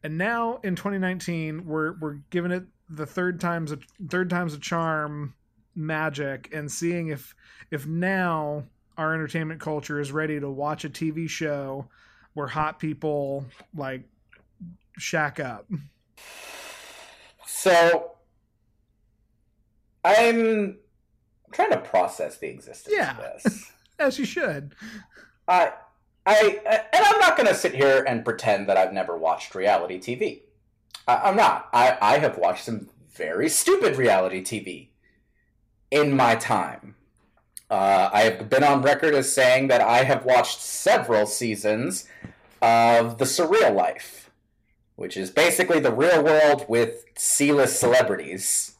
Speaker 1: And now in 2019, we're we're giving it the third time's a third time's a charm magic and seeing if if now our entertainment culture is ready to watch a TV show where hot people like shack up.
Speaker 2: So I'm trying to process the existence
Speaker 1: Yeah.
Speaker 2: of this.
Speaker 1: As you should.
Speaker 2: I, I, and I'm not going to sit here and pretend that I've never watched reality TV. I, I'm not. I, I have watched some very stupid reality TV in my time. Uh, I have been on record as saying that I have watched several seasons of The Surreal Life, which is basically the real world with C-list celebrities,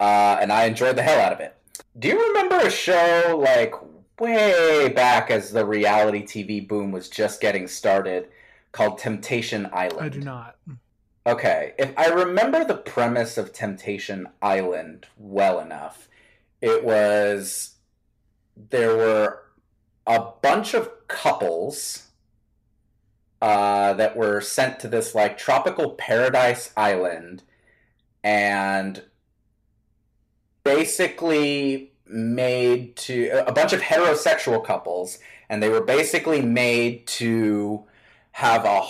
Speaker 2: uh, and I enjoyed the hell out of it. Do you remember a show like way back as the reality TV boom was just getting started called Temptation Island?
Speaker 1: I do not.
Speaker 2: Okay, if I remember the premise of Temptation Island well enough, it was there were a bunch of couples uh, that were sent to this like tropical paradise island and basically made to a bunch of heterosexual couples and they were basically made to have a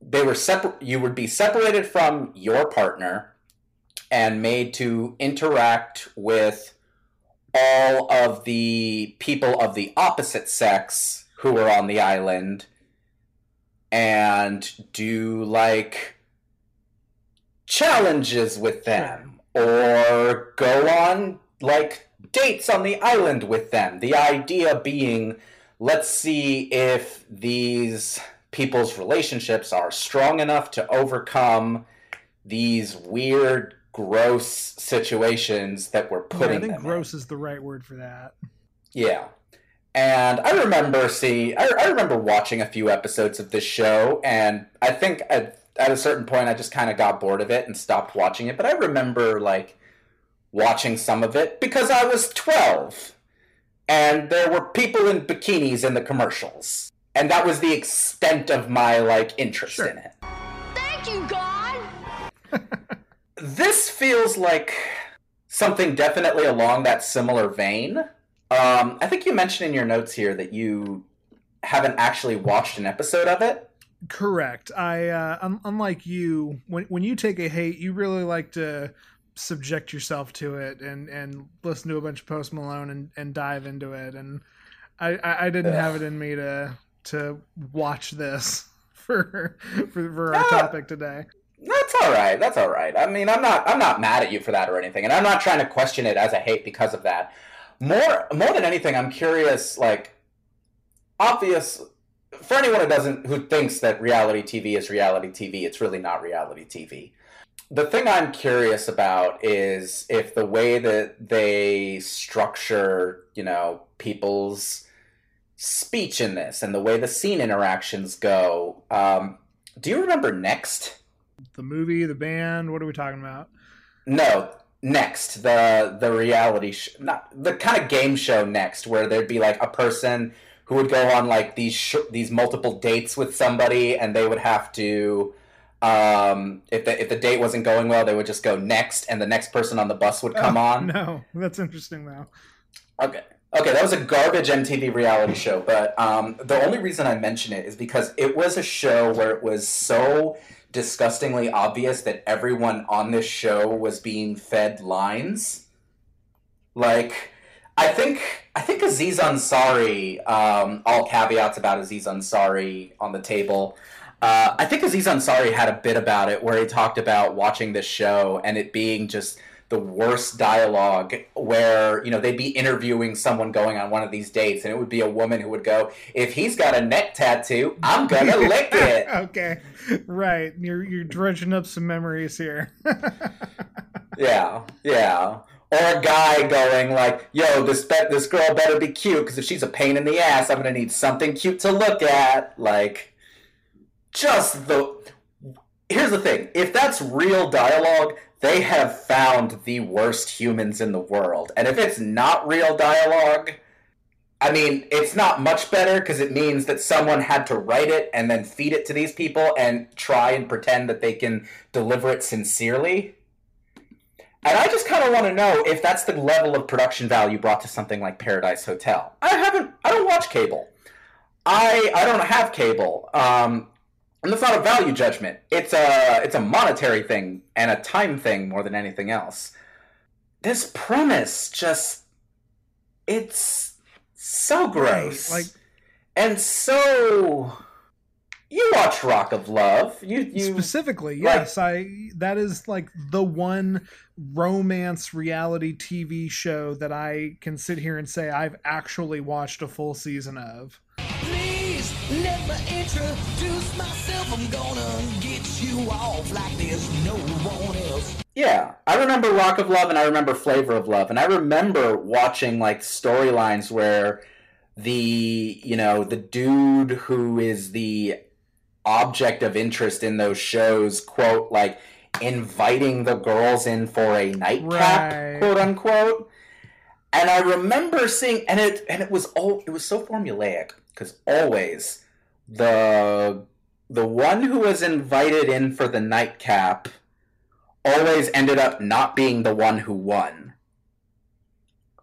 Speaker 2: they were separate you would be separated from your partner and made to interact with all of the people of the opposite sex who were on the island and do like challenges with them or go on like dates on the island with them. The idea being let's see if these people's relationships are strong enough to overcome these weird gross situations that we're
Speaker 1: Yeah, I think
Speaker 2: them in.
Speaker 1: gross is the right word for that.
Speaker 2: Yeah. And I remember see I, I remember watching a few episodes of this show and I think at, at a certain point I just kind of got bored of it and stopped watching it, but I remember like watching some of it because I was 12 and there were people in bikinis in the commercials. And that was the extent of my like interest
Speaker 1: Sure.
Speaker 2: in it.
Speaker 5: Thank you, God.
Speaker 2: this feels like something definitely along that similar vein. Um, I think you mentioned in your notes here that you haven't actually watched an episode of it.
Speaker 1: Correct. I uh, un- unlike you, when when you take a hate, you really like to subject yourself to it and and listen to a bunch of Post Malone and and dive into it. And I I, I didn't have it in me to to watch this for for, for our topic today.
Speaker 2: All right. That's all right. I mean, I'm not I'm not mad at you for that or anything, and I'm not trying to question it as a hate because of that. More more than anything, I'm curious. Like, obvious for anyone who doesn't who thinks that reality TV is reality TV, it's really not reality TV. The thing I'm curious about is if the way that they structure, you know, people's speech in this and the way the scene interactions go. Um, do you remember Next?
Speaker 1: The movie, the band, what are we talking about?
Speaker 2: No, next the the reality sh- not the kind of game show next where there'd be like a person who would go on like these sh- these multiple dates with somebody and they would have to um if the if the date wasn't going well they would just go next and the next person on the bus would come
Speaker 1: Oh,
Speaker 2: on
Speaker 1: No, that's interesting though.
Speaker 2: Okay. Okay, that was a garbage MTV reality show, but um, the only reason I mention it is because it was a show where it was so disgustingly obvious that everyone on this show was being fed lines. Like, I think I think Aziz Ansari. Um, all caveats about Aziz Ansari on the table. Uh, I think Aziz Ansari had a bit about it where he talked about watching this show and it being just the worst dialogue where you know they'd be interviewing someone going on one of these dates and it would be a woman who would go if he's got a neck tattoo i'm gonna lick it
Speaker 1: okay, right. You're you're dredging up some memories here.
Speaker 2: yeah yeah or a guy going like yo this be- this girl better be cute because if she's a pain in the ass i'm gonna need something cute to look at like just the here's the thing if that's real dialogue they have found the worst humans in the world. And if it's not real dialogue i mean it's not much better because it means that someone had to write it and then feed it to these people and try and pretend that they can deliver it sincerely. And i just kind of want to know if that's the level of production value brought to something like paradise hotel. I haven't i don't watch cable. I i don't have cable. Um and that's not a value judgment. It's a it's a monetary thing and a time thing more than anything else. This premise just it's so gross.
Speaker 1: Like
Speaker 2: and so you watch Rock of Love. You you
Speaker 1: specifically,
Speaker 2: like-
Speaker 1: yes, I that is like the one romance reality TV show that I can sit here and say I've actually watched a full season of.
Speaker 8: Please let me introduce myself. I'm gonna get you off like there's no one else.
Speaker 2: Yeah, I remember Rock of Love and I remember Flavor of Love, and I remember watching like storylines where the you know the dude who is the object of interest in those shows, quote, like inviting the girls in for a nightcap,
Speaker 1: Right.
Speaker 2: quote unquote. And I remember seeing, and it and it was all it was so formulaic because always the the one who was invited in for the nightcap always ended up not being the one who won.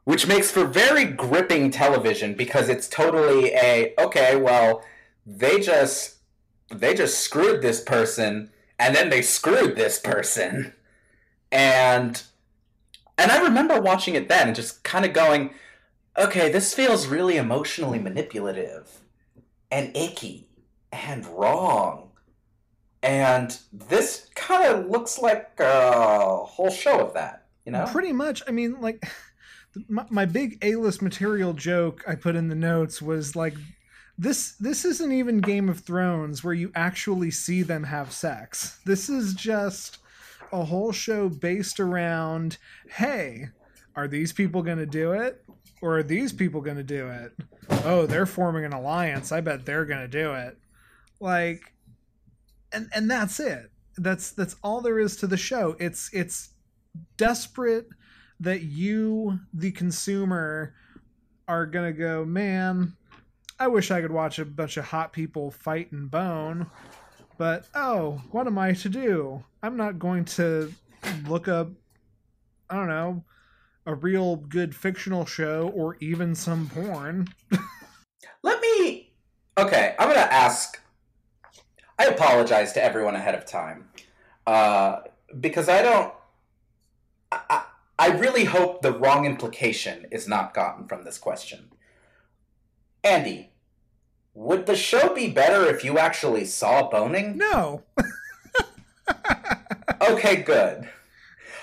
Speaker 2: Which makes for very gripping television because it's totally a okay, well, they just they just screwed this person and then they screwed this person. And and I remember watching it then and just kind of going, okay, this feels really emotionally manipulative and icky and wrong. And this kind of looks like a whole show of that, you know?
Speaker 1: Pretty much. I mean, like, my, my big A-list material joke I put in the notes was like, this this isn't even Game of Thrones where you actually see them have sex. This is just a whole show based around, hey, are these people going to do it? Or are these people going to do it? Oh, they're forming an alliance. I bet they're going to do it. Like and and that's it. That's that's all there is to the show. It's it's desperate that you the consumer are going to go, "Man, I wish I could watch a bunch of hot people fight and bone." But oh, what am I to do? I'm not going to look up I don't know, a real good fictional show or even some porn.
Speaker 2: Let me. Okay, I'm gonna ask. I apologize to everyone ahead of time, uh, because I don't. I I really hope the wrong implication is not gotten from this question. Andy, would the show be better if you actually saw boning?
Speaker 1: No.
Speaker 2: Okay, good.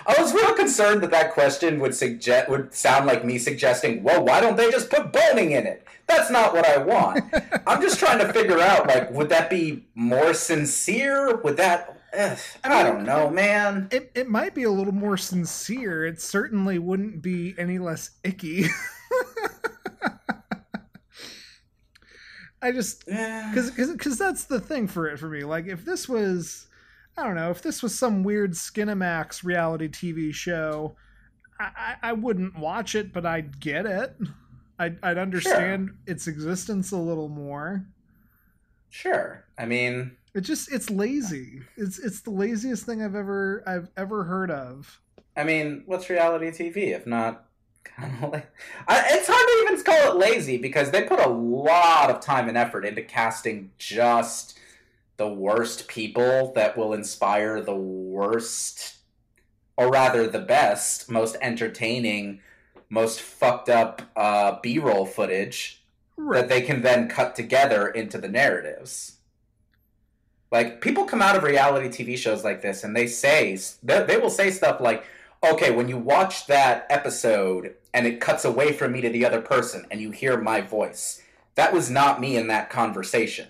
Speaker 2: I was real concerned that that question would suggest would sound like me suggesting, "Well, why don't they just put boning in it?" That's not what I want. I'm just trying to figure out, like, would that be more sincere? Would that? Ugh, I don't know, man.
Speaker 1: It it might be a little more sincere. It certainly wouldn't be any less icky. I just because because that's the thing for it for me. Like if this was, I don't know, if this was some weird Skinamax reality TV show, I I, I wouldn't watch it, but I'd get it. I'd I'd understand its existence a little more.
Speaker 2: Sure. I mean,
Speaker 1: It just it's lazy. It's it's the laziest thing I've ever I've ever heard of.
Speaker 2: I mean, what's reality TV if not kind of like? I, it's hard to even call it lazy because they put a lot of time and effort into casting just the worst people that will inspire the worst, or rather, the best, most entertaining, most fucked up uh, B-roll footage that they can then cut together into the narratives. Like people come out of reality TV shows like this, and they say they, they will say stuff like, "Okay, when you watch that episode and it cuts away from me to the other person, and you hear my voice, that was not me in that conversation.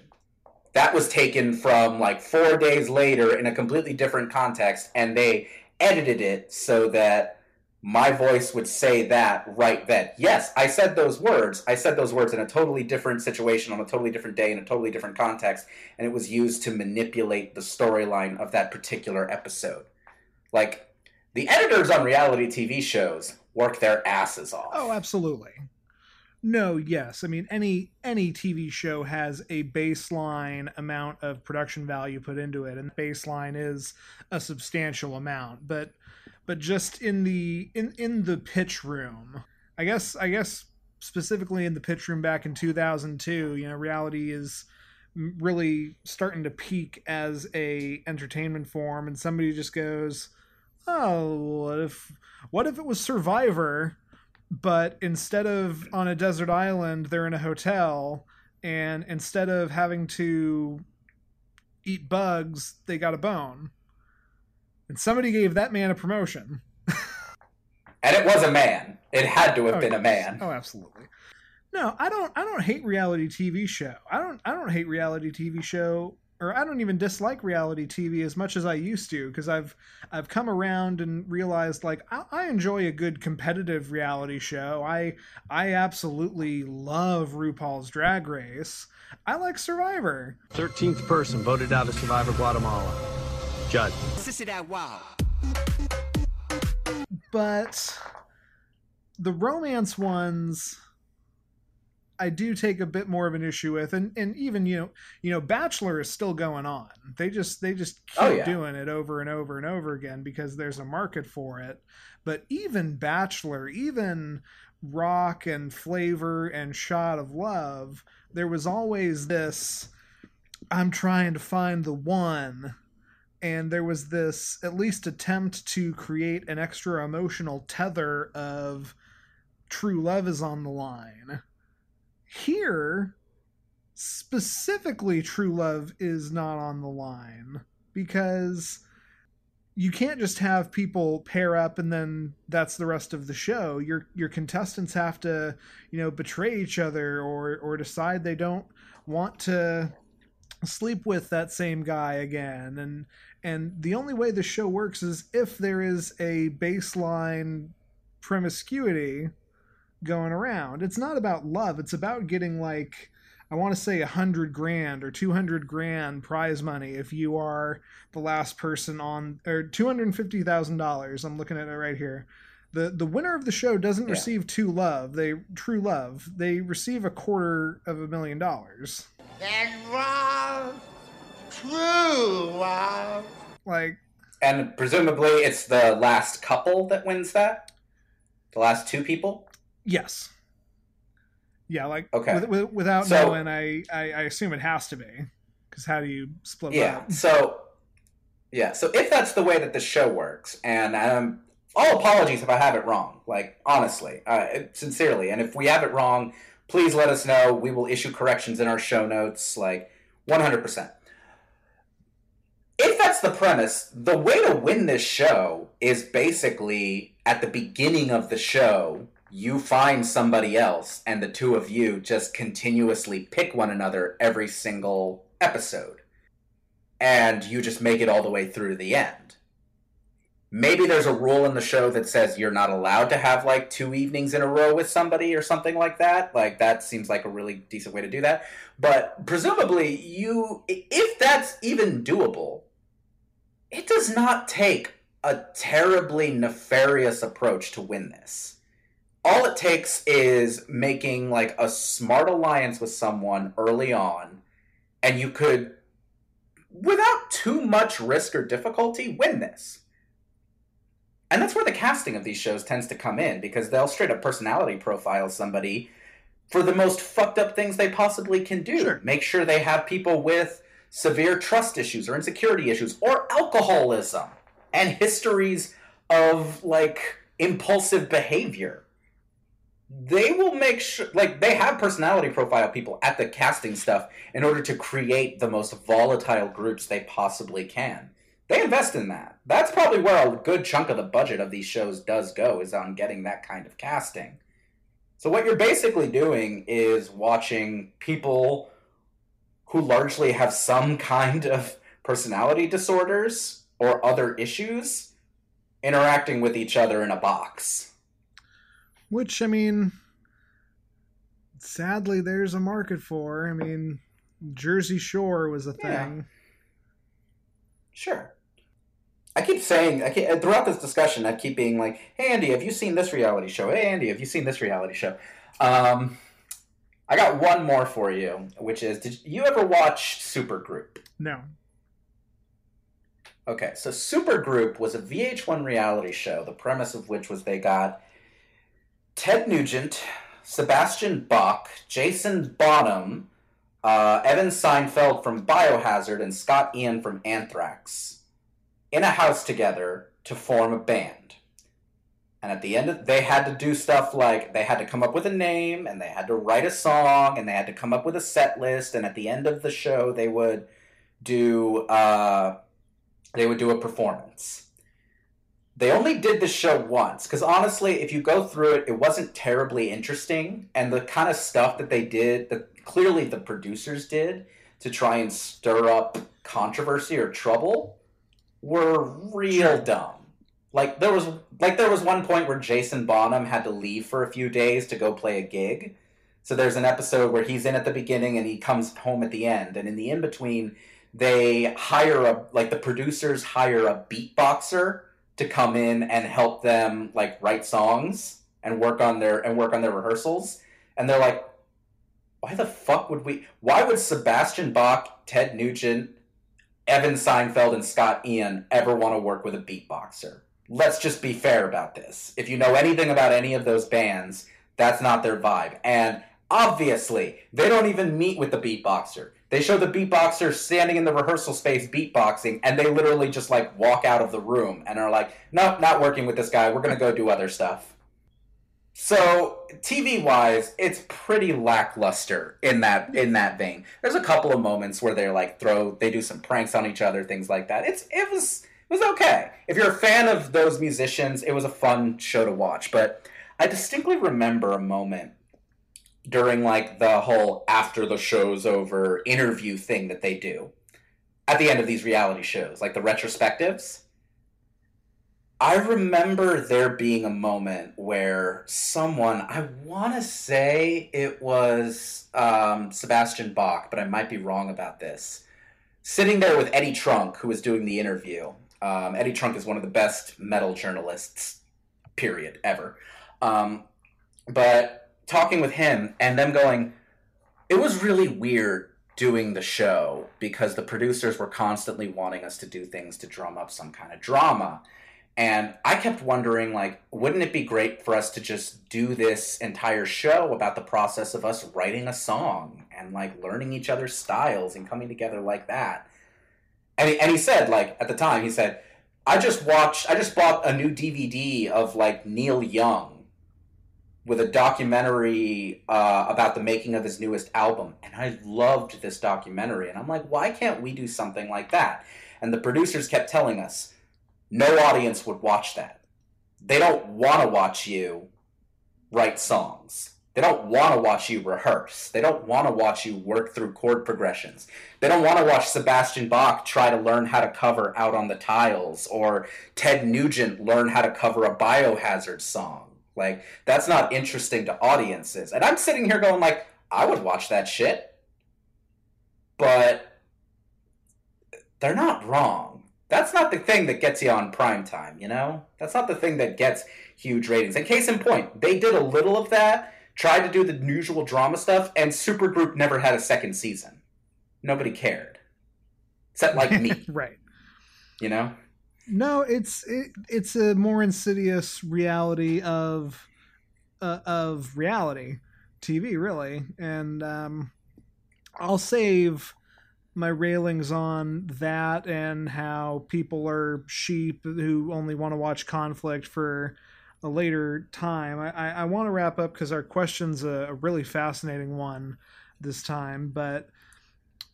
Speaker 2: That was taken from like four days later in a completely different context, and they edited it so that." my voice would say that right then. Yes, I said those words. I said those words in a totally different situation, on a totally different day, in a totally different context, and it was used to manipulate the storyline of that particular episode. Like, the editors on reality TV shows work their asses off.
Speaker 1: Oh, absolutely. No, yes. I mean any any TV show has a baseline amount of production value put into it and baseline is a substantial amount, but but just in the in in the pitch room. I guess I guess specifically in the pitch room back in 2002, you know, reality is really starting to peak as a entertainment form and somebody just goes, "Oh, what if what if it was Survivor?" but instead of on a desert island, they're in a hotel, and instead of having to eat bugs, they got a bone. And somebody gave that man a promotion.
Speaker 2: And it was a man. It had to have
Speaker 1: Oh,
Speaker 2: been a man.
Speaker 1: Oh, absolutely. No, I don't. I don't hate reality TV show. I don't. I don't hate reality TV show or I don't even dislike reality TV as much as I used to because I've I've come around and realized like I, I enjoy a good competitive reality show. I I absolutely love RuPaul's Drag Race. I like Survivor.
Speaker 9: 13th person voted out of Survivor Guatemala. Judd.
Speaker 8: wow.
Speaker 1: but the romance ones I do take a bit more of an issue with and and even you know you know Bachelor is still going on. They just they just oh, keep
Speaker 2: Oh, yeah.
Speaker 1: doing it over and over and over again because there's a market for it. But even Bachelor, even Rock and Flavor and Shot of Love, there was always this I'm trying to find the one and there was this at least attempt to create an extra emotional tether of true love is on the line. Here, specifically, true love is not on the line because you can't just have people pair up and then that's the rest of the show. Your your contestants have to, you know, betray each other or or decide they don't want to sleep with that same guy again and and the only way the show works is if there is a baseline promiscuity going around it's not about love it's about getting like i want to say a hundred grand or 200 grand prize money if you are the last person on or $250000 i'm looking at it right here the the winner of the show doesn't
Speaker 2: Yeah.
Speaker 1: receive two love they true love they receive a quarter of a million dollars
Speaker 8: That was true, love.
Speaker 1: like
Speaker 2: And presumably it's the last couple that wins that? The last two people?
Speaker 1: Yes. Yeah, like
Speaker 2: Okay.
Speaker 1: with, with, without
Speaker 2: So-
Speaker 1: knowing, I, I I assume it has to be because how do you split
Speaker 2: Yeah.
Speaker 1: up?
Speaker 2: So, yeah. So if that's the way that the show works, and um, all apologies if I have it wrong, like honestly, uh, sincerely, and if we have it wrong, please let us know. We will issue corrections in our show notes, like 100%. If that's the premise, the way to win this show is basically at the beginning of the show, you find somebody else, and the two of you just continuously pick one another every single episode. And you just make it all the way through to the end. Maybe there's a rule in the show that says you're not allowed to have like two evenings in a row with somebody or something like that. Like that seems like a really decent way to do that. But presumably, you if that's even doable, it does not take a terribly nefarious approach to win this. All it takes is making like a smart alliance with someone early on, and you could, without too much risk or difficulty, win this. And that's where the casting of these shows tends to come in because they'll straight up personality profile somebody for the most fucked up things they possibly can do.
Speaker 1: Sure.
Speaker 2: Make sure they have people with severe trust issues or insecurity issues or alcoholism and histories of like impulsive behavior. They will make sure, like, they have personality profile people at the casting stuff in order to create the most volatile groups they possibly can. They invest in that. That's probably where a good chunk of the budget of these shows does go, is on getting that kind of casting. So, what you're basically doing is watching people who largely have some kind of personality disorders or other issues interacting with each other in a box.
Speaker 1: Which I mean, sadly, there's a market for. I mean, Jersey Shore was a
Speaker 2: Yeah.
Speaker 1: thing.
Speaker 2: Sure. I keep saying, I keep, throughout this discussion, I keep being like, hey, Andy, have you seen this reality show? Hey, Andy, have you seen this reality show? Um, I got one more for you, which is, did you ever watch Supergroup?
Speaker 1: No.
Speaker 2: Okay, so Supergroup was a VH1 reality show, the premise of which was they got Ted Nugent, Sebastian Bach, Jason Bonham, uh, Evan Seinfeld from Biohazard, and Scott Ian from Anthrax in a house together to form a band. And at the end, of, they had to do stuff like they had to come up with a name, and they had to write a song, and they had to come up with a set list. And at the end of the show, they would do uh, they would do a performance. They only did the show once because honestly, if you go through it, it wasn't terribly interesting, and the kind of stuff that they did, that clearly the producers did, to try and stir up controversy or trouble were real dumb. Like there was like there was one point where Jason Bonham had to leave for a few days to go play a gig. So there's an episode where he's in at the beginning and he comes home at the end, and in the in between, they hire a like the producers hire a beatboxer to come in and help them like write songs and work on their and work on their rehearsals, and they're like, why the fuck would we? Why would Sebastian Bach, Ted Nugent, Evan Seinfeld, and Scott Ian ever want to work with a beatboxer? Let's just be fair about this. If you know anything about any of those bands, that's not their vibe. And obviously, they don't even meet with the beatboxer. They show the beatboxer standing in the rehearsal space beatboxing, and they literally just like walk out of the room and are like, "Nope, not working with this guy. We're gonna go do other stuff." So TV wise, it's pretty lackluster in that in that vein. There's a couple of moments where they're like throw they do some pranks on each other, things like that. It's it was it was okay. If you're a fan of those musicians, it was a fun show to watch. But I distinctly remember a moment during like the whole after the show's over interview thing that they do at the end of these reality shows, like the retrospectives. I remember there being a moment where someone, I want to say it was um, Sebastian Bach, but I might be wrong about this, sitting there with Eddie Trunk, who was doing the interview. Um, Eddie Trunk is one of the best metal journalists, period, ever. Um, but talking with him and them going, it was really weird doing the show because the producers were constantly wanting us to do things to drum up some kind of drama. And I kept wondering, like, wouldn't it be great for us to just do this entire show about the process of us writing a song and like learning each other's styles and coming together like that? And he, and he said, like, at the time, he said, I just watched, I just bought a new DVD of like Neil Young with a documentary uh, about the making of his newest album. And I loved this documentary. And I'm like, why can't we do something like that? And the producers kept telling us, no audience would watch that. They don't want to watch you write songs. They don't want to watch you rehearse. They don't want to watch you work through chord progressions. They don't want to watch Sebastian Bach try to learn how to cover Out on the Tiles or Ted Nugent learn how to cover a biohazard song. Like, that's not interesting to audiences. And I'm sitting here going like, I would watch that shit. But they're not wrong that's not the thing that gets you on prime time, you know? That's not the thing that gets huge ratings. And case in point, they did a little of that, tried to do the usual drama stuff, and Supergroup never had a second season. Nobody cared. Except like me.
Speaker 1: right.
Speaker 2: You know?
Speaker 1: No, it's it, it's a more insidious reality of uh, of reality TV, really. And um, I'll save my railings on that and how people are sheep who only want to watch conflict for a later time. I, I, I want to wrap up because our question's a, a, really fascinating one this time, but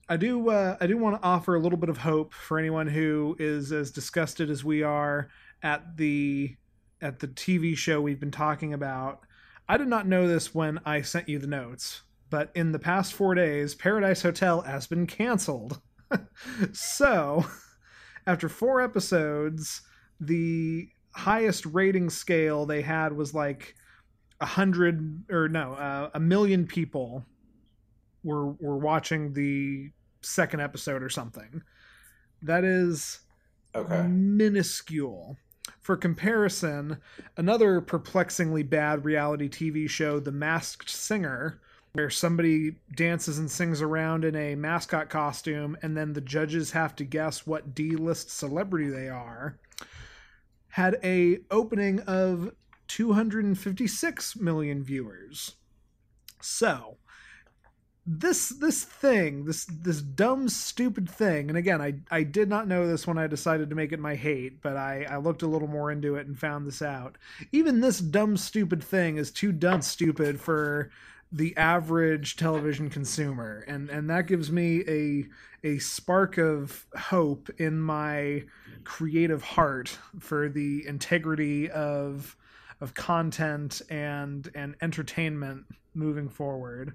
Speaker 1: I do uh, I do want to offer a little bit of hope for anyone who is as disgusted as we are at the at the TV show we've been talking about. I did not know this when I sent you the notes but in the past four days, Paradise Hotel has been canceled. so, after four episodes, the highest rating scale they had was like a hundred or no, uh, a million people were were watching the second episode or something. That is
Speaker 2: okay.
Speaker 1: minuscule. For comparison, another perplexingly bad reality TV show, The Masked Singer, where somebody dances and sings around in a mascot costume and then the judges have to guess what D-list celebrity they are had a opening of 256 million viewers. So, this this thing, this this dumb stupid thing, and again, I I did not know this when I decided to make it my hate, but I I looked a little more into it and found this out. Even this dumb stupid thing is too dumb stupid for the average television consumer and and that gives me a a spark of hope in my creative heart for the integrity of of content and and entertainment moving forward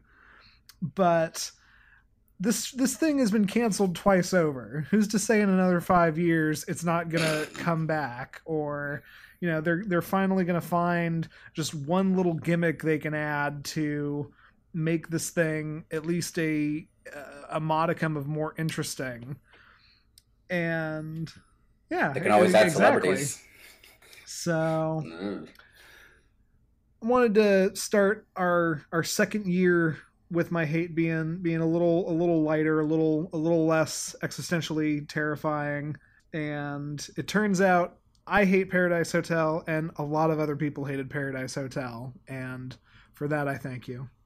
Speaker 1: but this this thing has been canceled twice over. Who's to say in another five years it's not gonna come back, or you know they're they're finally gonna find just one little gimmick they can add to make this thing at least a a modicum of more interesting. And yeah,
Speaker 2: They can always add
Speaker 1: exactly.
Speaker 2: celebrities.
Speaker 1: So
Speaker 2: Mm.
Speaker 1: I wanted to start our our second year with my hate being being a little a little lighter, a little a little less existentially terrifying. And it turns out I hate Paradise Hotel and a lot of other people hated Paradise Hotel. And for that I thank you.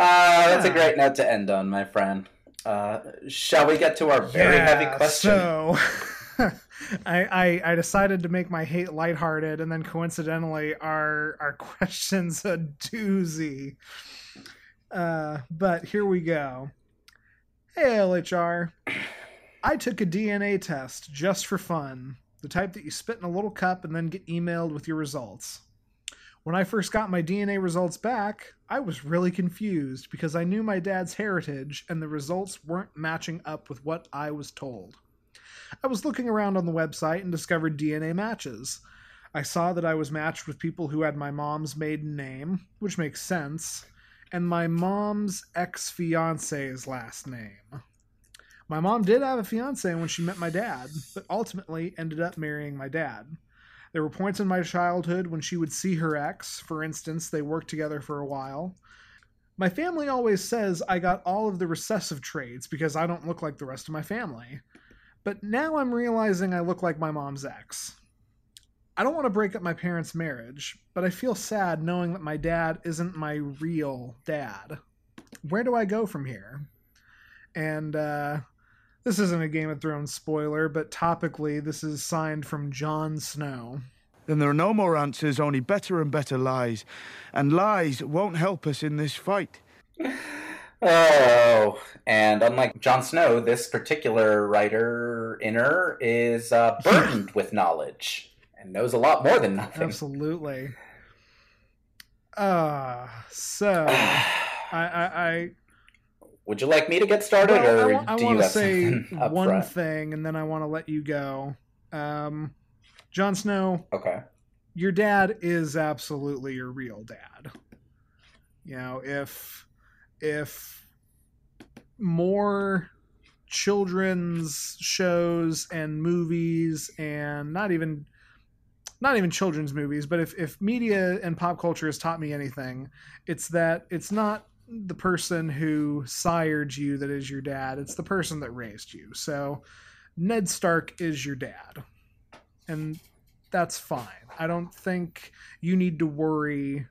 Speaker 2: Uh, that's a great note to end on, my friend. Uh, shall we get to our very heavy question?
Speaker 1: So I, I I decided to make my hate lighthearted, and then coincidentally, our our questions a doozy. Uh, but here we go. Hey LHR, I took a DNA test just for fun, the type that you spit in a little cup and then get emailed with your results. When I first got my DNA results back, I was really confused because I knew my dad's heritage and the results weren't matching up with what I was told. I was looking around on the website and discovered DNA matches. I saw that I was matched with people who had my mom's maiden name, which makes sense, and my mom's ex fiance's last name. My mom did have a fiance when she met my dad, but ultimately ended up marrying my dad. There were points in my childhood when she would see her ex. For instance, they worked together for a while. My family always says I got all of the recessive traits because I don't look like the rest of my family. But now I'm realizing I look like my mom's ex. I don't want to break up my parents' marriage, but I feel sad knowing that my dad isn't my real dad. Where do I go from here? And uh, this isn't a Game of Thrones spoiler, but topically, this is signed from Jon Snow.
Speaker 10: Then there are no more answers, only better and better lies. And lies won't help us in this fight.
Speaker 2: Oh, and unlike Jon Snow, this particular writer inner is uh, burdened with knowledge and knows a lot more than nothing.
Speaker 1: Absolutely. Uh, so I, I, I
Speaker 2: Would you like me to get started,
Speaker 1: Well,
Speaker 2: or
Speaker 1: I, I
Speaker 2: do you
Speaker 1: want to say one
Speaker 2: front?
Speaker 1: thing, and then I want to let you go. Um, Jon Snow,
Speaker 2: Okay.
Speaker 1: your dad is absolutely your real dad. You know, if if more children's shows and movies and not even not even children's movies, but if, if media and pop culture has taught me anything, it's that it's not the person who sired you that is your dad, it's the person that raised you. So Ned Stark is your dad. And that's fine. I don't think you need to worry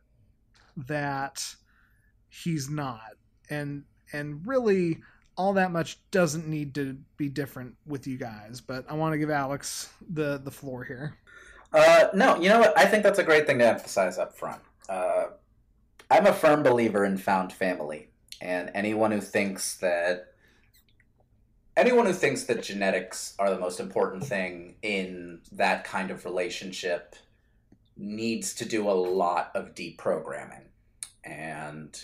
Speaker 1: that he's not. And and really all that much doesn't need to be different with you guys, but I want to give Alex the the floor here.
Speaker 2: Uh, no, you know what? I think that's a great thing to emphasize up front. Uh, I'm a firm believer in found family, and anyone who thinks that anyone who thinks that genetics are the most important thing in that kind of relationship needs to do a lot of deprogramming. And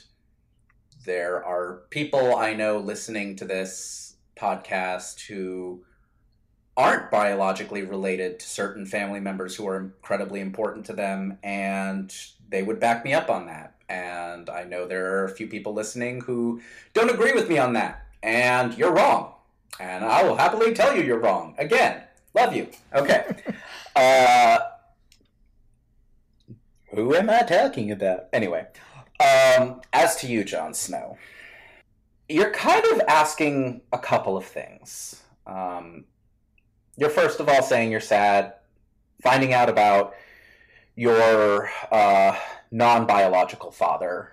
Speaker 2: there are people I know listening to this podcast who aren't biologically related to certain family members who are incredibly important to them, and they would back me up on that. And I know there are a few people listening who don't agree with me on that, and you're wrong. And I will happily tell you you're wrong. Again, love you. Okay. uh, who am I talking about? Anyway, um, as to you, Jon Snow, you're kind of asking a couple of things. Um, you're first of all saying you're sad, finding out about your uh, non biological father,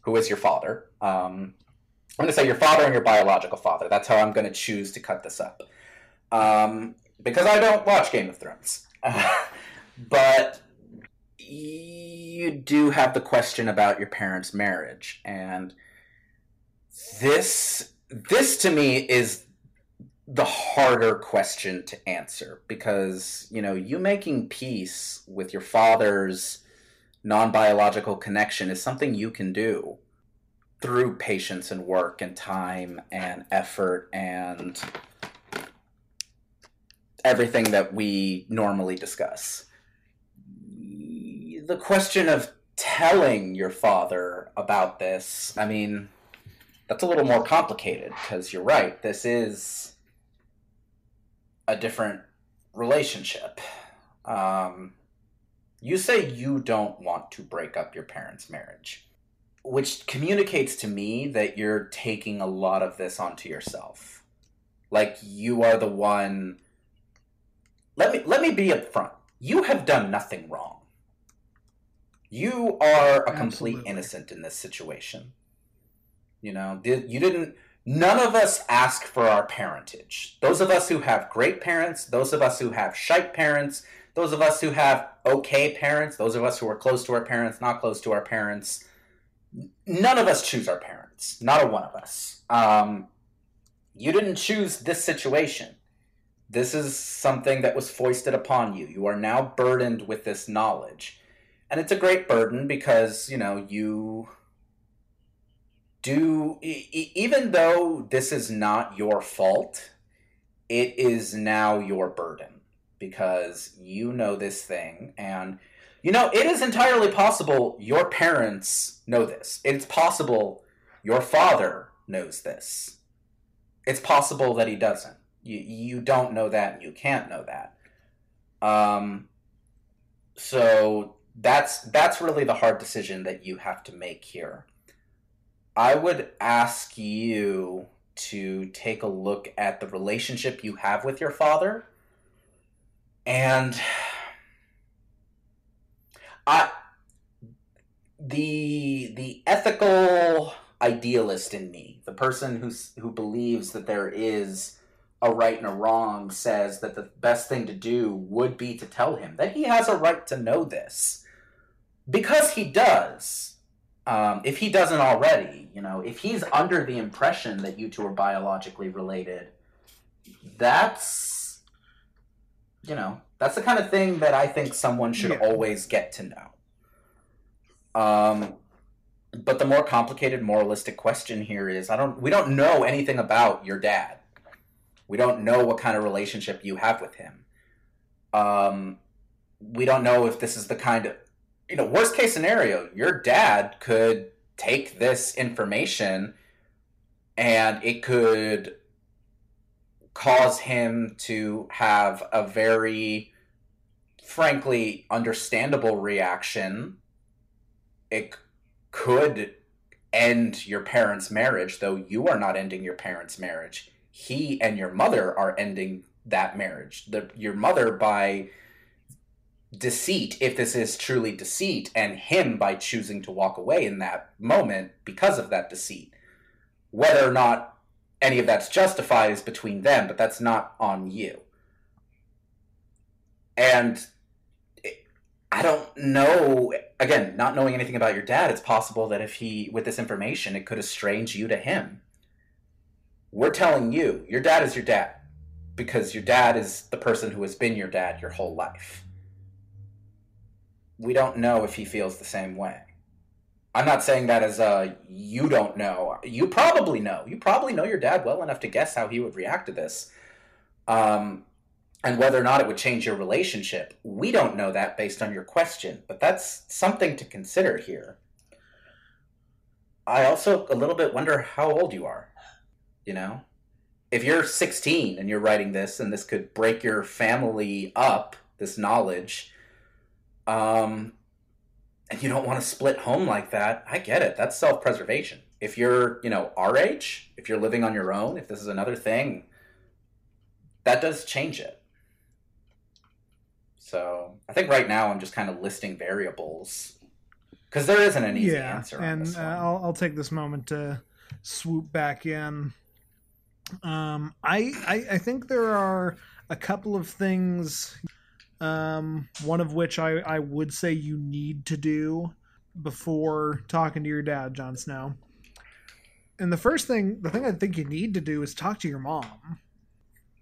Speaker 2: who is your father. Um, I'm going to say your father and your biological father. That's how I'm going to choose to cut this up. Um, because I don't watch Game of Thrones. but you do have the question about your parents' marriage. And this, this to me is the harder question to answer because you know you making peace with your father's non biological connection is something you can do through patience and work and time and effort and everything that we normally discuss. The question of telling your father about this, I mean, that's a little more complicated because you're right. This is a different relationship. Um, you say you don't want to break up your parents' marriage, which communicates to me that you're taking a lot of this onto yourself. Like you are the one. Let me let me be upfront. You have done nothing wrong. You are a complete
Speaker 1: Absolutely.
Speaker 2: innocent in this situation. You know, you didn't. None of us ask for our parentage. Those of us who have great parents, those of us who have shite parents, those of us who have okay parents, those of us who are close to our parents, not close to our parents, none of us choose our parents. Not a one of us. Um, you didn't choose this situation. This is something that was foisted upon you. You are now burdened with this knowledge. And it's a great burden because, you know, you do e- even though this is not your fault it is now your burden because you know this thing. And you know it is entirely possible your parents know this. It's possible your father knows this. It's possible that he doesn't. You, you don't know that and you can't know that. Um so that's that's really the hard decision that you have to make here I would ask you to take a look at the relationship you have with your father. And I the the ethical idealist in me, the person who's who believes that there is a right and a wrong says that the best thing to do would be to tell him that he has a right to know this. Because he does um, if he doesn't already, you know, if he's under the impression that you two are biologically related, that's, you know, that's the kind of thing that I think someone should
Speaker 1: Yeah.
Speaker 2: always get to know. Um, but the more complicated moralistic question here is, I don't, we don't know anything about your dad. We don't know what kind of relationship you have with him. Um, we don't know if this is the kind of you know, worst case scenario, your dad could take this information and it could cause him to have a very frankly understandable reaction. It could end your parents' marriage, though you are not ending your parents' marriage. He and your mother are ending that marriage. The, your mother, by deceit, if this is truly deceit, and him by choosing to walk away in that moment because of that deceit. Whether or not any of that's justified is between them, but that's not on you. And I don't know, again, not knowing anything about your dad, it's possible that if he, with this information, it could estrange you to him. We're telling you, your dad is your dad because your dad is the person who has been your dad your whole life we don't know if he feels the same way. I'm not saying that as a you don't know. You probably know. You probably know your dad well enough to guess how he would react to this. Um, and whether or not it would change your relationship. We don't know that based on your question, but that's something to consider here. I also a little bit wonder how old you are. You know? If you're 16 and you're writing this and this could break your family up, this knowledge, um, and you don't want to split home like that, I get it. That's self preservation. If you're, you know, our age, if you're living on your own, if this is another thing, that does change it. So I think right now I'm just kind of listing variables because there isn't an easy
Speaker 1: yeah,
Speaker 2: answer. on
Speaker 1: and uh. I'll I'll take this moment to swoop back in. Um, I, I I think there are a couple of things. Um, one of which I I would say you need to do before talking to your dad, Jon Snow. And the first thing, the thing I think you need to do is talk to your mom,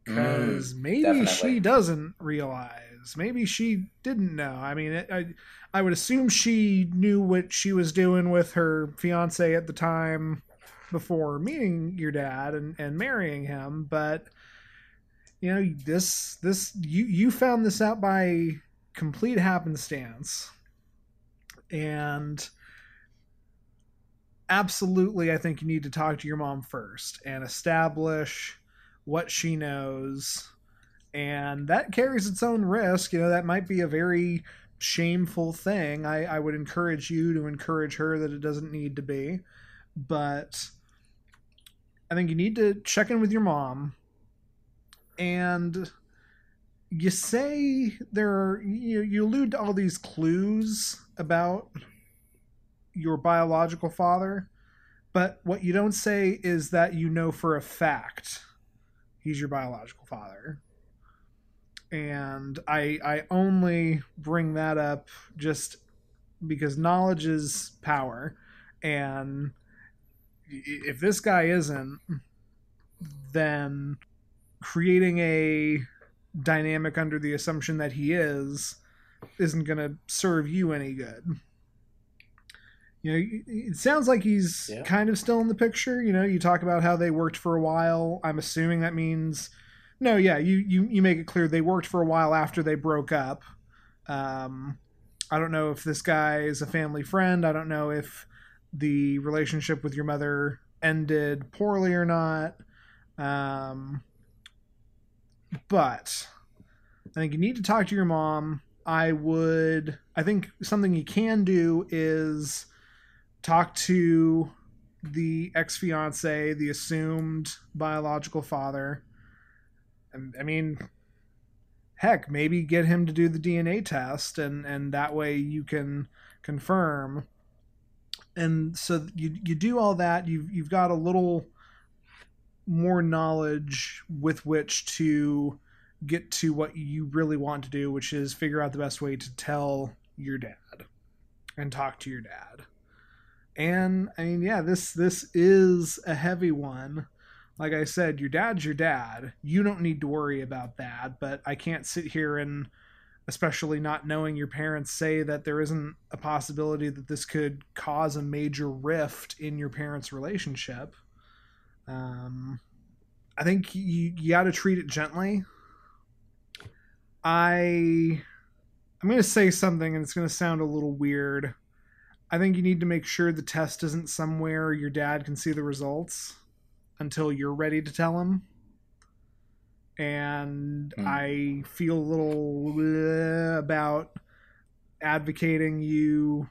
Speaker 1: because
Speaker 2: Mm,
Speaker 1: maybe
Speaker 2: definitely.
Speaker 1: she doesn't realize. Maybe she didn't know. I mean, I I would assume she knew what she was doing with her fiance at the time before meeting your dad and and marrying him, but you know, this this you you found this out by complete happenstance. And absolutely I think you need to talk to your mom first and establish what she knows. And that carries its own risk. You know that might be a very shameful thing. I, I would encourage you to encourage her that it doesn't need to be. But i think you need to check in with your mom and you say there are you, you allude to all these clues about your biological father but what you don't say is that you know for a fact he's your biological father. And i i only bring that up just because knowledge is power and if this guy isn't then creating a dynamic under the assumption that he is isn't going to serve you any good. You know it sounds like he's yeah. kind of still in the picture. You know you talk about how they worked for a while. I'm assuming that means no yeah you you, you make it clear they worked for a while after they broke up. Um i don't know if this guy is a family friend. I don't know if the relationship with your mother ended poorly or not. Um but i think you need to talk to your mom i would i think something you can do is talk to the ex fiance, the assumed biological father. And I mean, heck, maybe get him to do the DNA test, and and that way you can confirm. And so you you do all that. You've you've got a little more knowledge with which to get to what you really want to do, which is figure out the best way to tell your dad and talk to your dad and I mean, yeah, this this is a heavy one. Like I said, your dad's your dad. You don't need to worry about that. But I can't sit here and, especially not knowing your parents, say that there isn't a possibility that this could cause a major rift in your parents' relationship. Um, I think you you got to treat it gently. I I'm going to say something and it's going to sound a little weird. I think you need to make sure the test isn't somewhere your dad can see the results until you're ready to tell him. And mm. I feel a little uh, about advocating you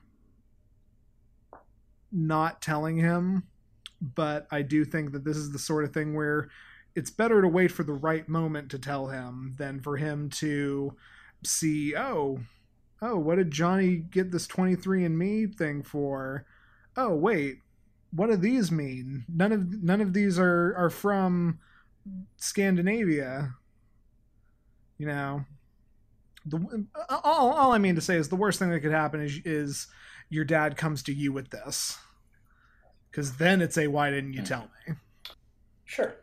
Speaker 1: not telling him, but I do think that this is the sort of thing where it's better to wait for the right moment to tell him than for him to see, oh, oh, what did Johnny get this 23andMe thing for? Oh, wait, what do these mean? None of none of these are are from Scandinavia. You know, the all, all I mean to say is the worst thing that could happen is is your dad comes to you with this, because then it's a why didn't you hmm. tell me?
Speaker 2: Sure.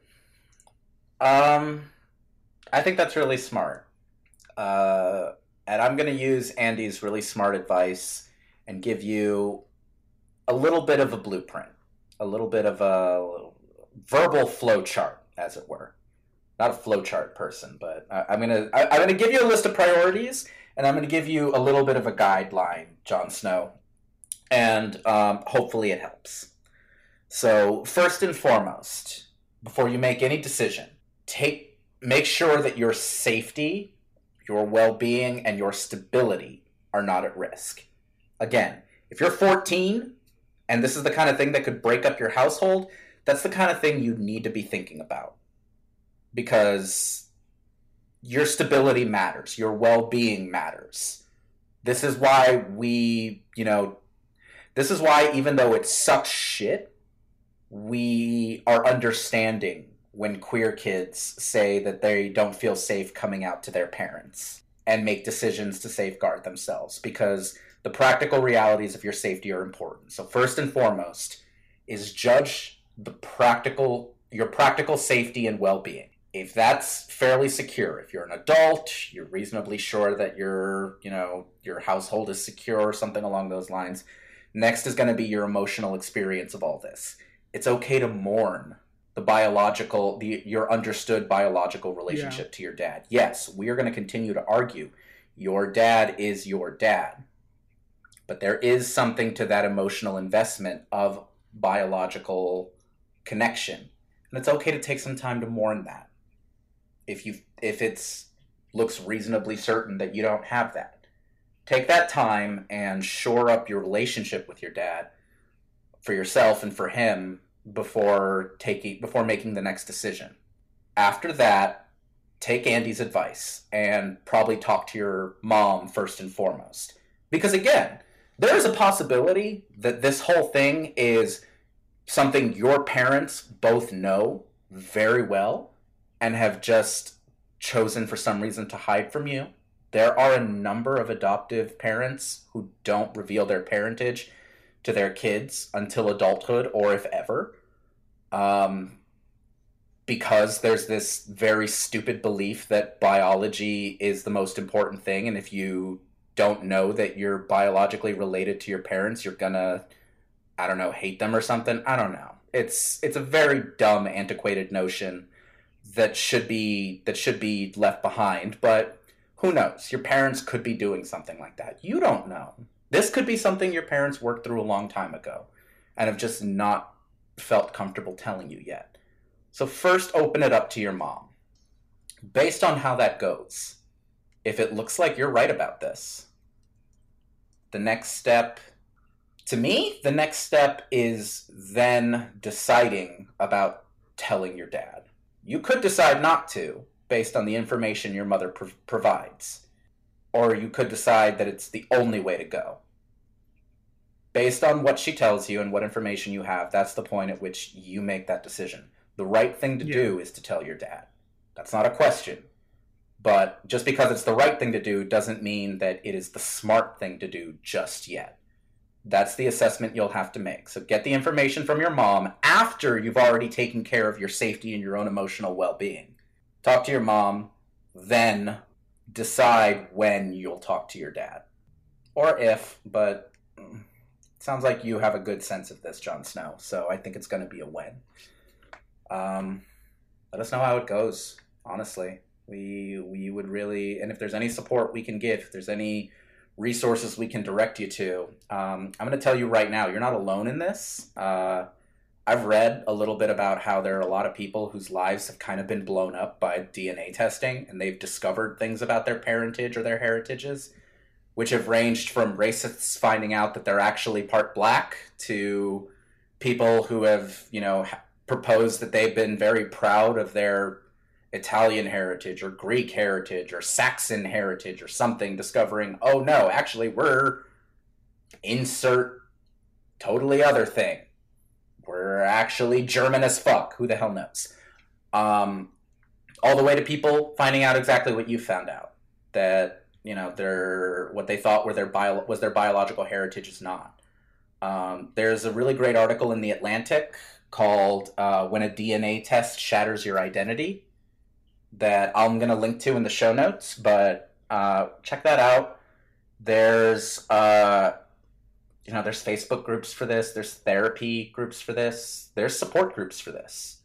Speaker 2: Um, I think that's really smart. Uh, and I'm going to use Andy's really smart advice and give you a little bit of a blueprint, a little bit of a verbal flow chart, as it were. Not a flow chart person, but I, am gonna I, I'm gonna give you a list of priorities, and I'm gonna give you a little bit of a guideline, Jon Snow, and um, hopefully it helps. So first and foremost, before you make any decision, take make sure that your safety your well being, and your stability are not at risk. Again, if you're 14 and this is the kind of thing that could break up your household, that's the kind of thing you need to be thinking about because your stability matters, your well being matters. This is why we, you know, this is why even though it sucks shit, we are understanding when queer kids say that they don't feel safe coming out to their parents and make decisions to safeguard themselves because the practical realities of your safety are important. So first and foremost is judge the practical your practical safety and well-being. if that's fairly secure, if you're an adult, you're reasonably sure that your, you know, your household is secure or something along those lines. Next is going to be your emotional experience of all this. It's okay to mourn the biological, the your understood biological relationship to your dad. Yes, we are going to continue to argue. Your dad is your dad. But there is something to that emotional investment of biological connection. And it's okay to take some time to mourn that. If you if it's looks reasonably certain that you don't have that. Take that time and shore up your relationship with your dad for yourself and for him before taking before making the next decision. After that, take Andy's advice and probably talk to your mom first and foremost. Because again, there is a possibility that this whole thing is something your parents both know very well and have just chosen for some reason to hide from you. There are a number of adoptive parents who don't reveal their parentage to their kids until adulthood or if ever. Um, because there's this very stupid belief that biology is the most important thing, and if you don't know that you're biologically related to your parents, you're gonna, I don't know, hate them or something. I don't know. It's it's a very dumb, antiquated notion that should be that should be left behind. But who knows? Your parents could be doing something like that. You don't know. This could be something your parents worked through a long time ago, and have just not felt comfortable telling you yet. So first, open it up to your mom. Based on how that goes, if it looks like you're right about this, the next step, to me, the next step is then deciding about telling your dad. You could decide not to, based on the information your mother prov- provides, or you could decide that it's the only way to go. Based on what she tells you and what information you have, that's the point at which you make that decision. The right thing to
Speaker 1: Yeah.
Speaker 2: do is to tell your dad. That's not a question. But just because it's the right thing to do doesn't mean that it is the smart thing to do just yet. That's the assessment you'll have to make. So get the information from your mom after you've already taken care of your safety and your own emotional well being. Talk to your mom, then decide when you'll talk to your dad. Or if, but it sounds like you have a good sense of this, Jon Snow. So I think it's going to be a when. Um, let us know how it goes. Honestly, we we would really, and if there's any support we can give, if there's any resources we can direct you to, um, I'm going to tell you right now, you're not alone in this. Uh, I've read a little bit about how there are a lot of people whose lives have kind of been blown up by DNA testing, and they've discovered things about their parentage or their heritages, which have ranged from racists finding out that they're actually part black to people who have, you know, proposed that they've been very proud of their Italian heritage or Greek heritage or Saxon heritage or something, discovering, oh no, actually we're insert totally other thing. We're actually German as fuck. Who the hell knows? Um, all the way to people finding out exactly what you found out that you know their what they thought were their bio was their biological heritage is not. Um, there's a really great article in the Atlantic called uh, "When a DNA Test Shatters Your Identity" that I'm gonna link to in the show notes. But uh, check that out. There's uh, you know there's Facebook groups for this. There's therapy groups for this. There's support groups for this,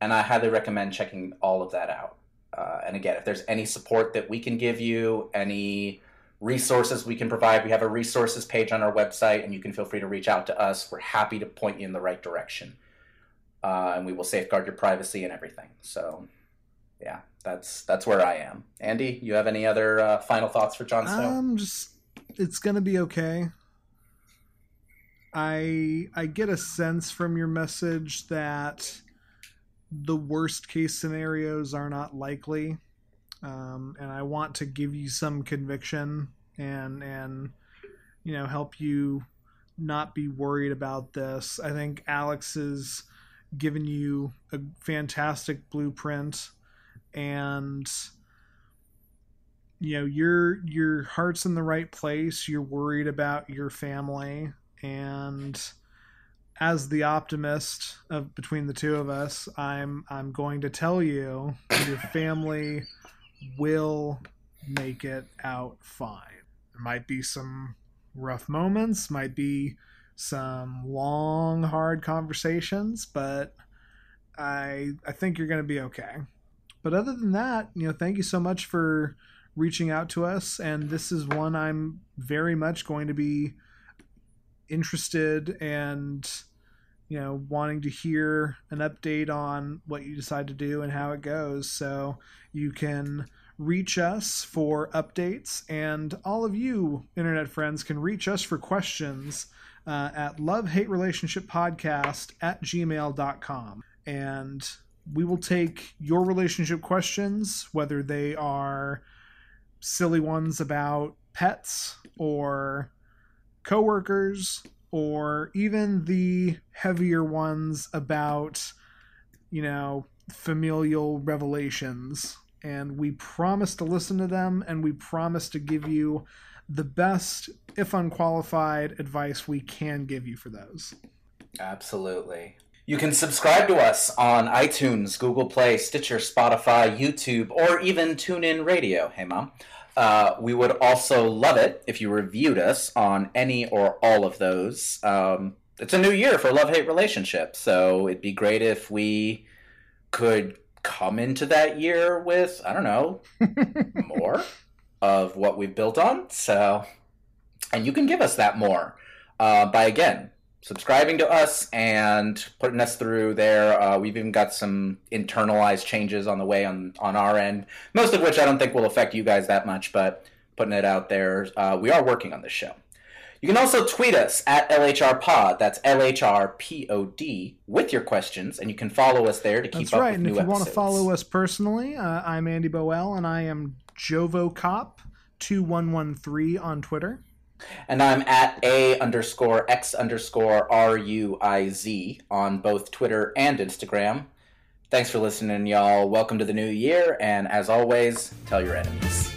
Speaker 2: and I highly recommend checking all of that out. Uh, and again, if there's any support that we can give you, any resources we can provide, we have a resources page on our website, and you can feel free to reach out to us. We're happy to point you in the right direction, uh, and we will safeguard your privacy and everything. So, yeah, that's that's where I am. Andy, you have any other uh, final thoughts for Jon Snow?
Speaker 1: Um, just it's gonna be okay. I I get a sense from your message that the worst case scenarios are not likely, um, and I want to give you some conviction and and you know help you not be worried about this. I think Alex has given you a fantastic blueprint and you know your your heart's in the right place. You're worried about your family and as the optimist of between the two of us, I'm I'm going to tell you your family will make it out fine. There might be some rough moments, might be some long hard conversations, but I I think you're going to be okay. But other than that, you know, thank you so much for reaching out to us and this is one I'm very much going to be interested and you know wanting to hear an update on what you decide to do and how it goes. So you can reach us for updates and all of you internet friends can reach us for questions uh, at love hate relationship podcast at gmail.com and we will take your relationship questions whether they are silly ones about pets or coworkers or even the heavier ones about you know familial revelations and we promise to listen to them and we promise to give you the best if unqualified advice we can give you for those
Speaker 2: Absolutely. You can subscribe to us on iTunes, Google Play, Stitcher, Spotify, YouTube, or even TuneIn Radio. Hey, Mom. Uh, we would also love it if you reviewed us on any or all of those. Um, it's a new year for love hate relationships, so it'd be great if we could come into that year with, I don't know, more of what we've built on. So, and you can give us that more uh, by again subscribing to us and putting us through there. Uh, we've even got some internalized changes on the way on on our end, most of which I don't think will affect you guys that much, but putting it out there. Uh, we are working on this show. You can also tweet us at LHRPod. That's LHRPOD with your questions, and you can follow us there to keep
Speaker 1: That's
Speaker 2: up
Speaker 1: right.
Speaker 2: with
Speaker 1: And
Speaker 2: new
Speaker 1: if you
Speaker 2: episodes.
Speaker 1: want to follow us personally, uh, I'm Andy Boel, and I am JovoCop2113 on Twitter.
Speaker 2: And I'm at A underscore X underscore R U I Z on both Twitter and Instagram. Thanks for listening, y'all. Welcome to the new year, and as always, tell your enemies.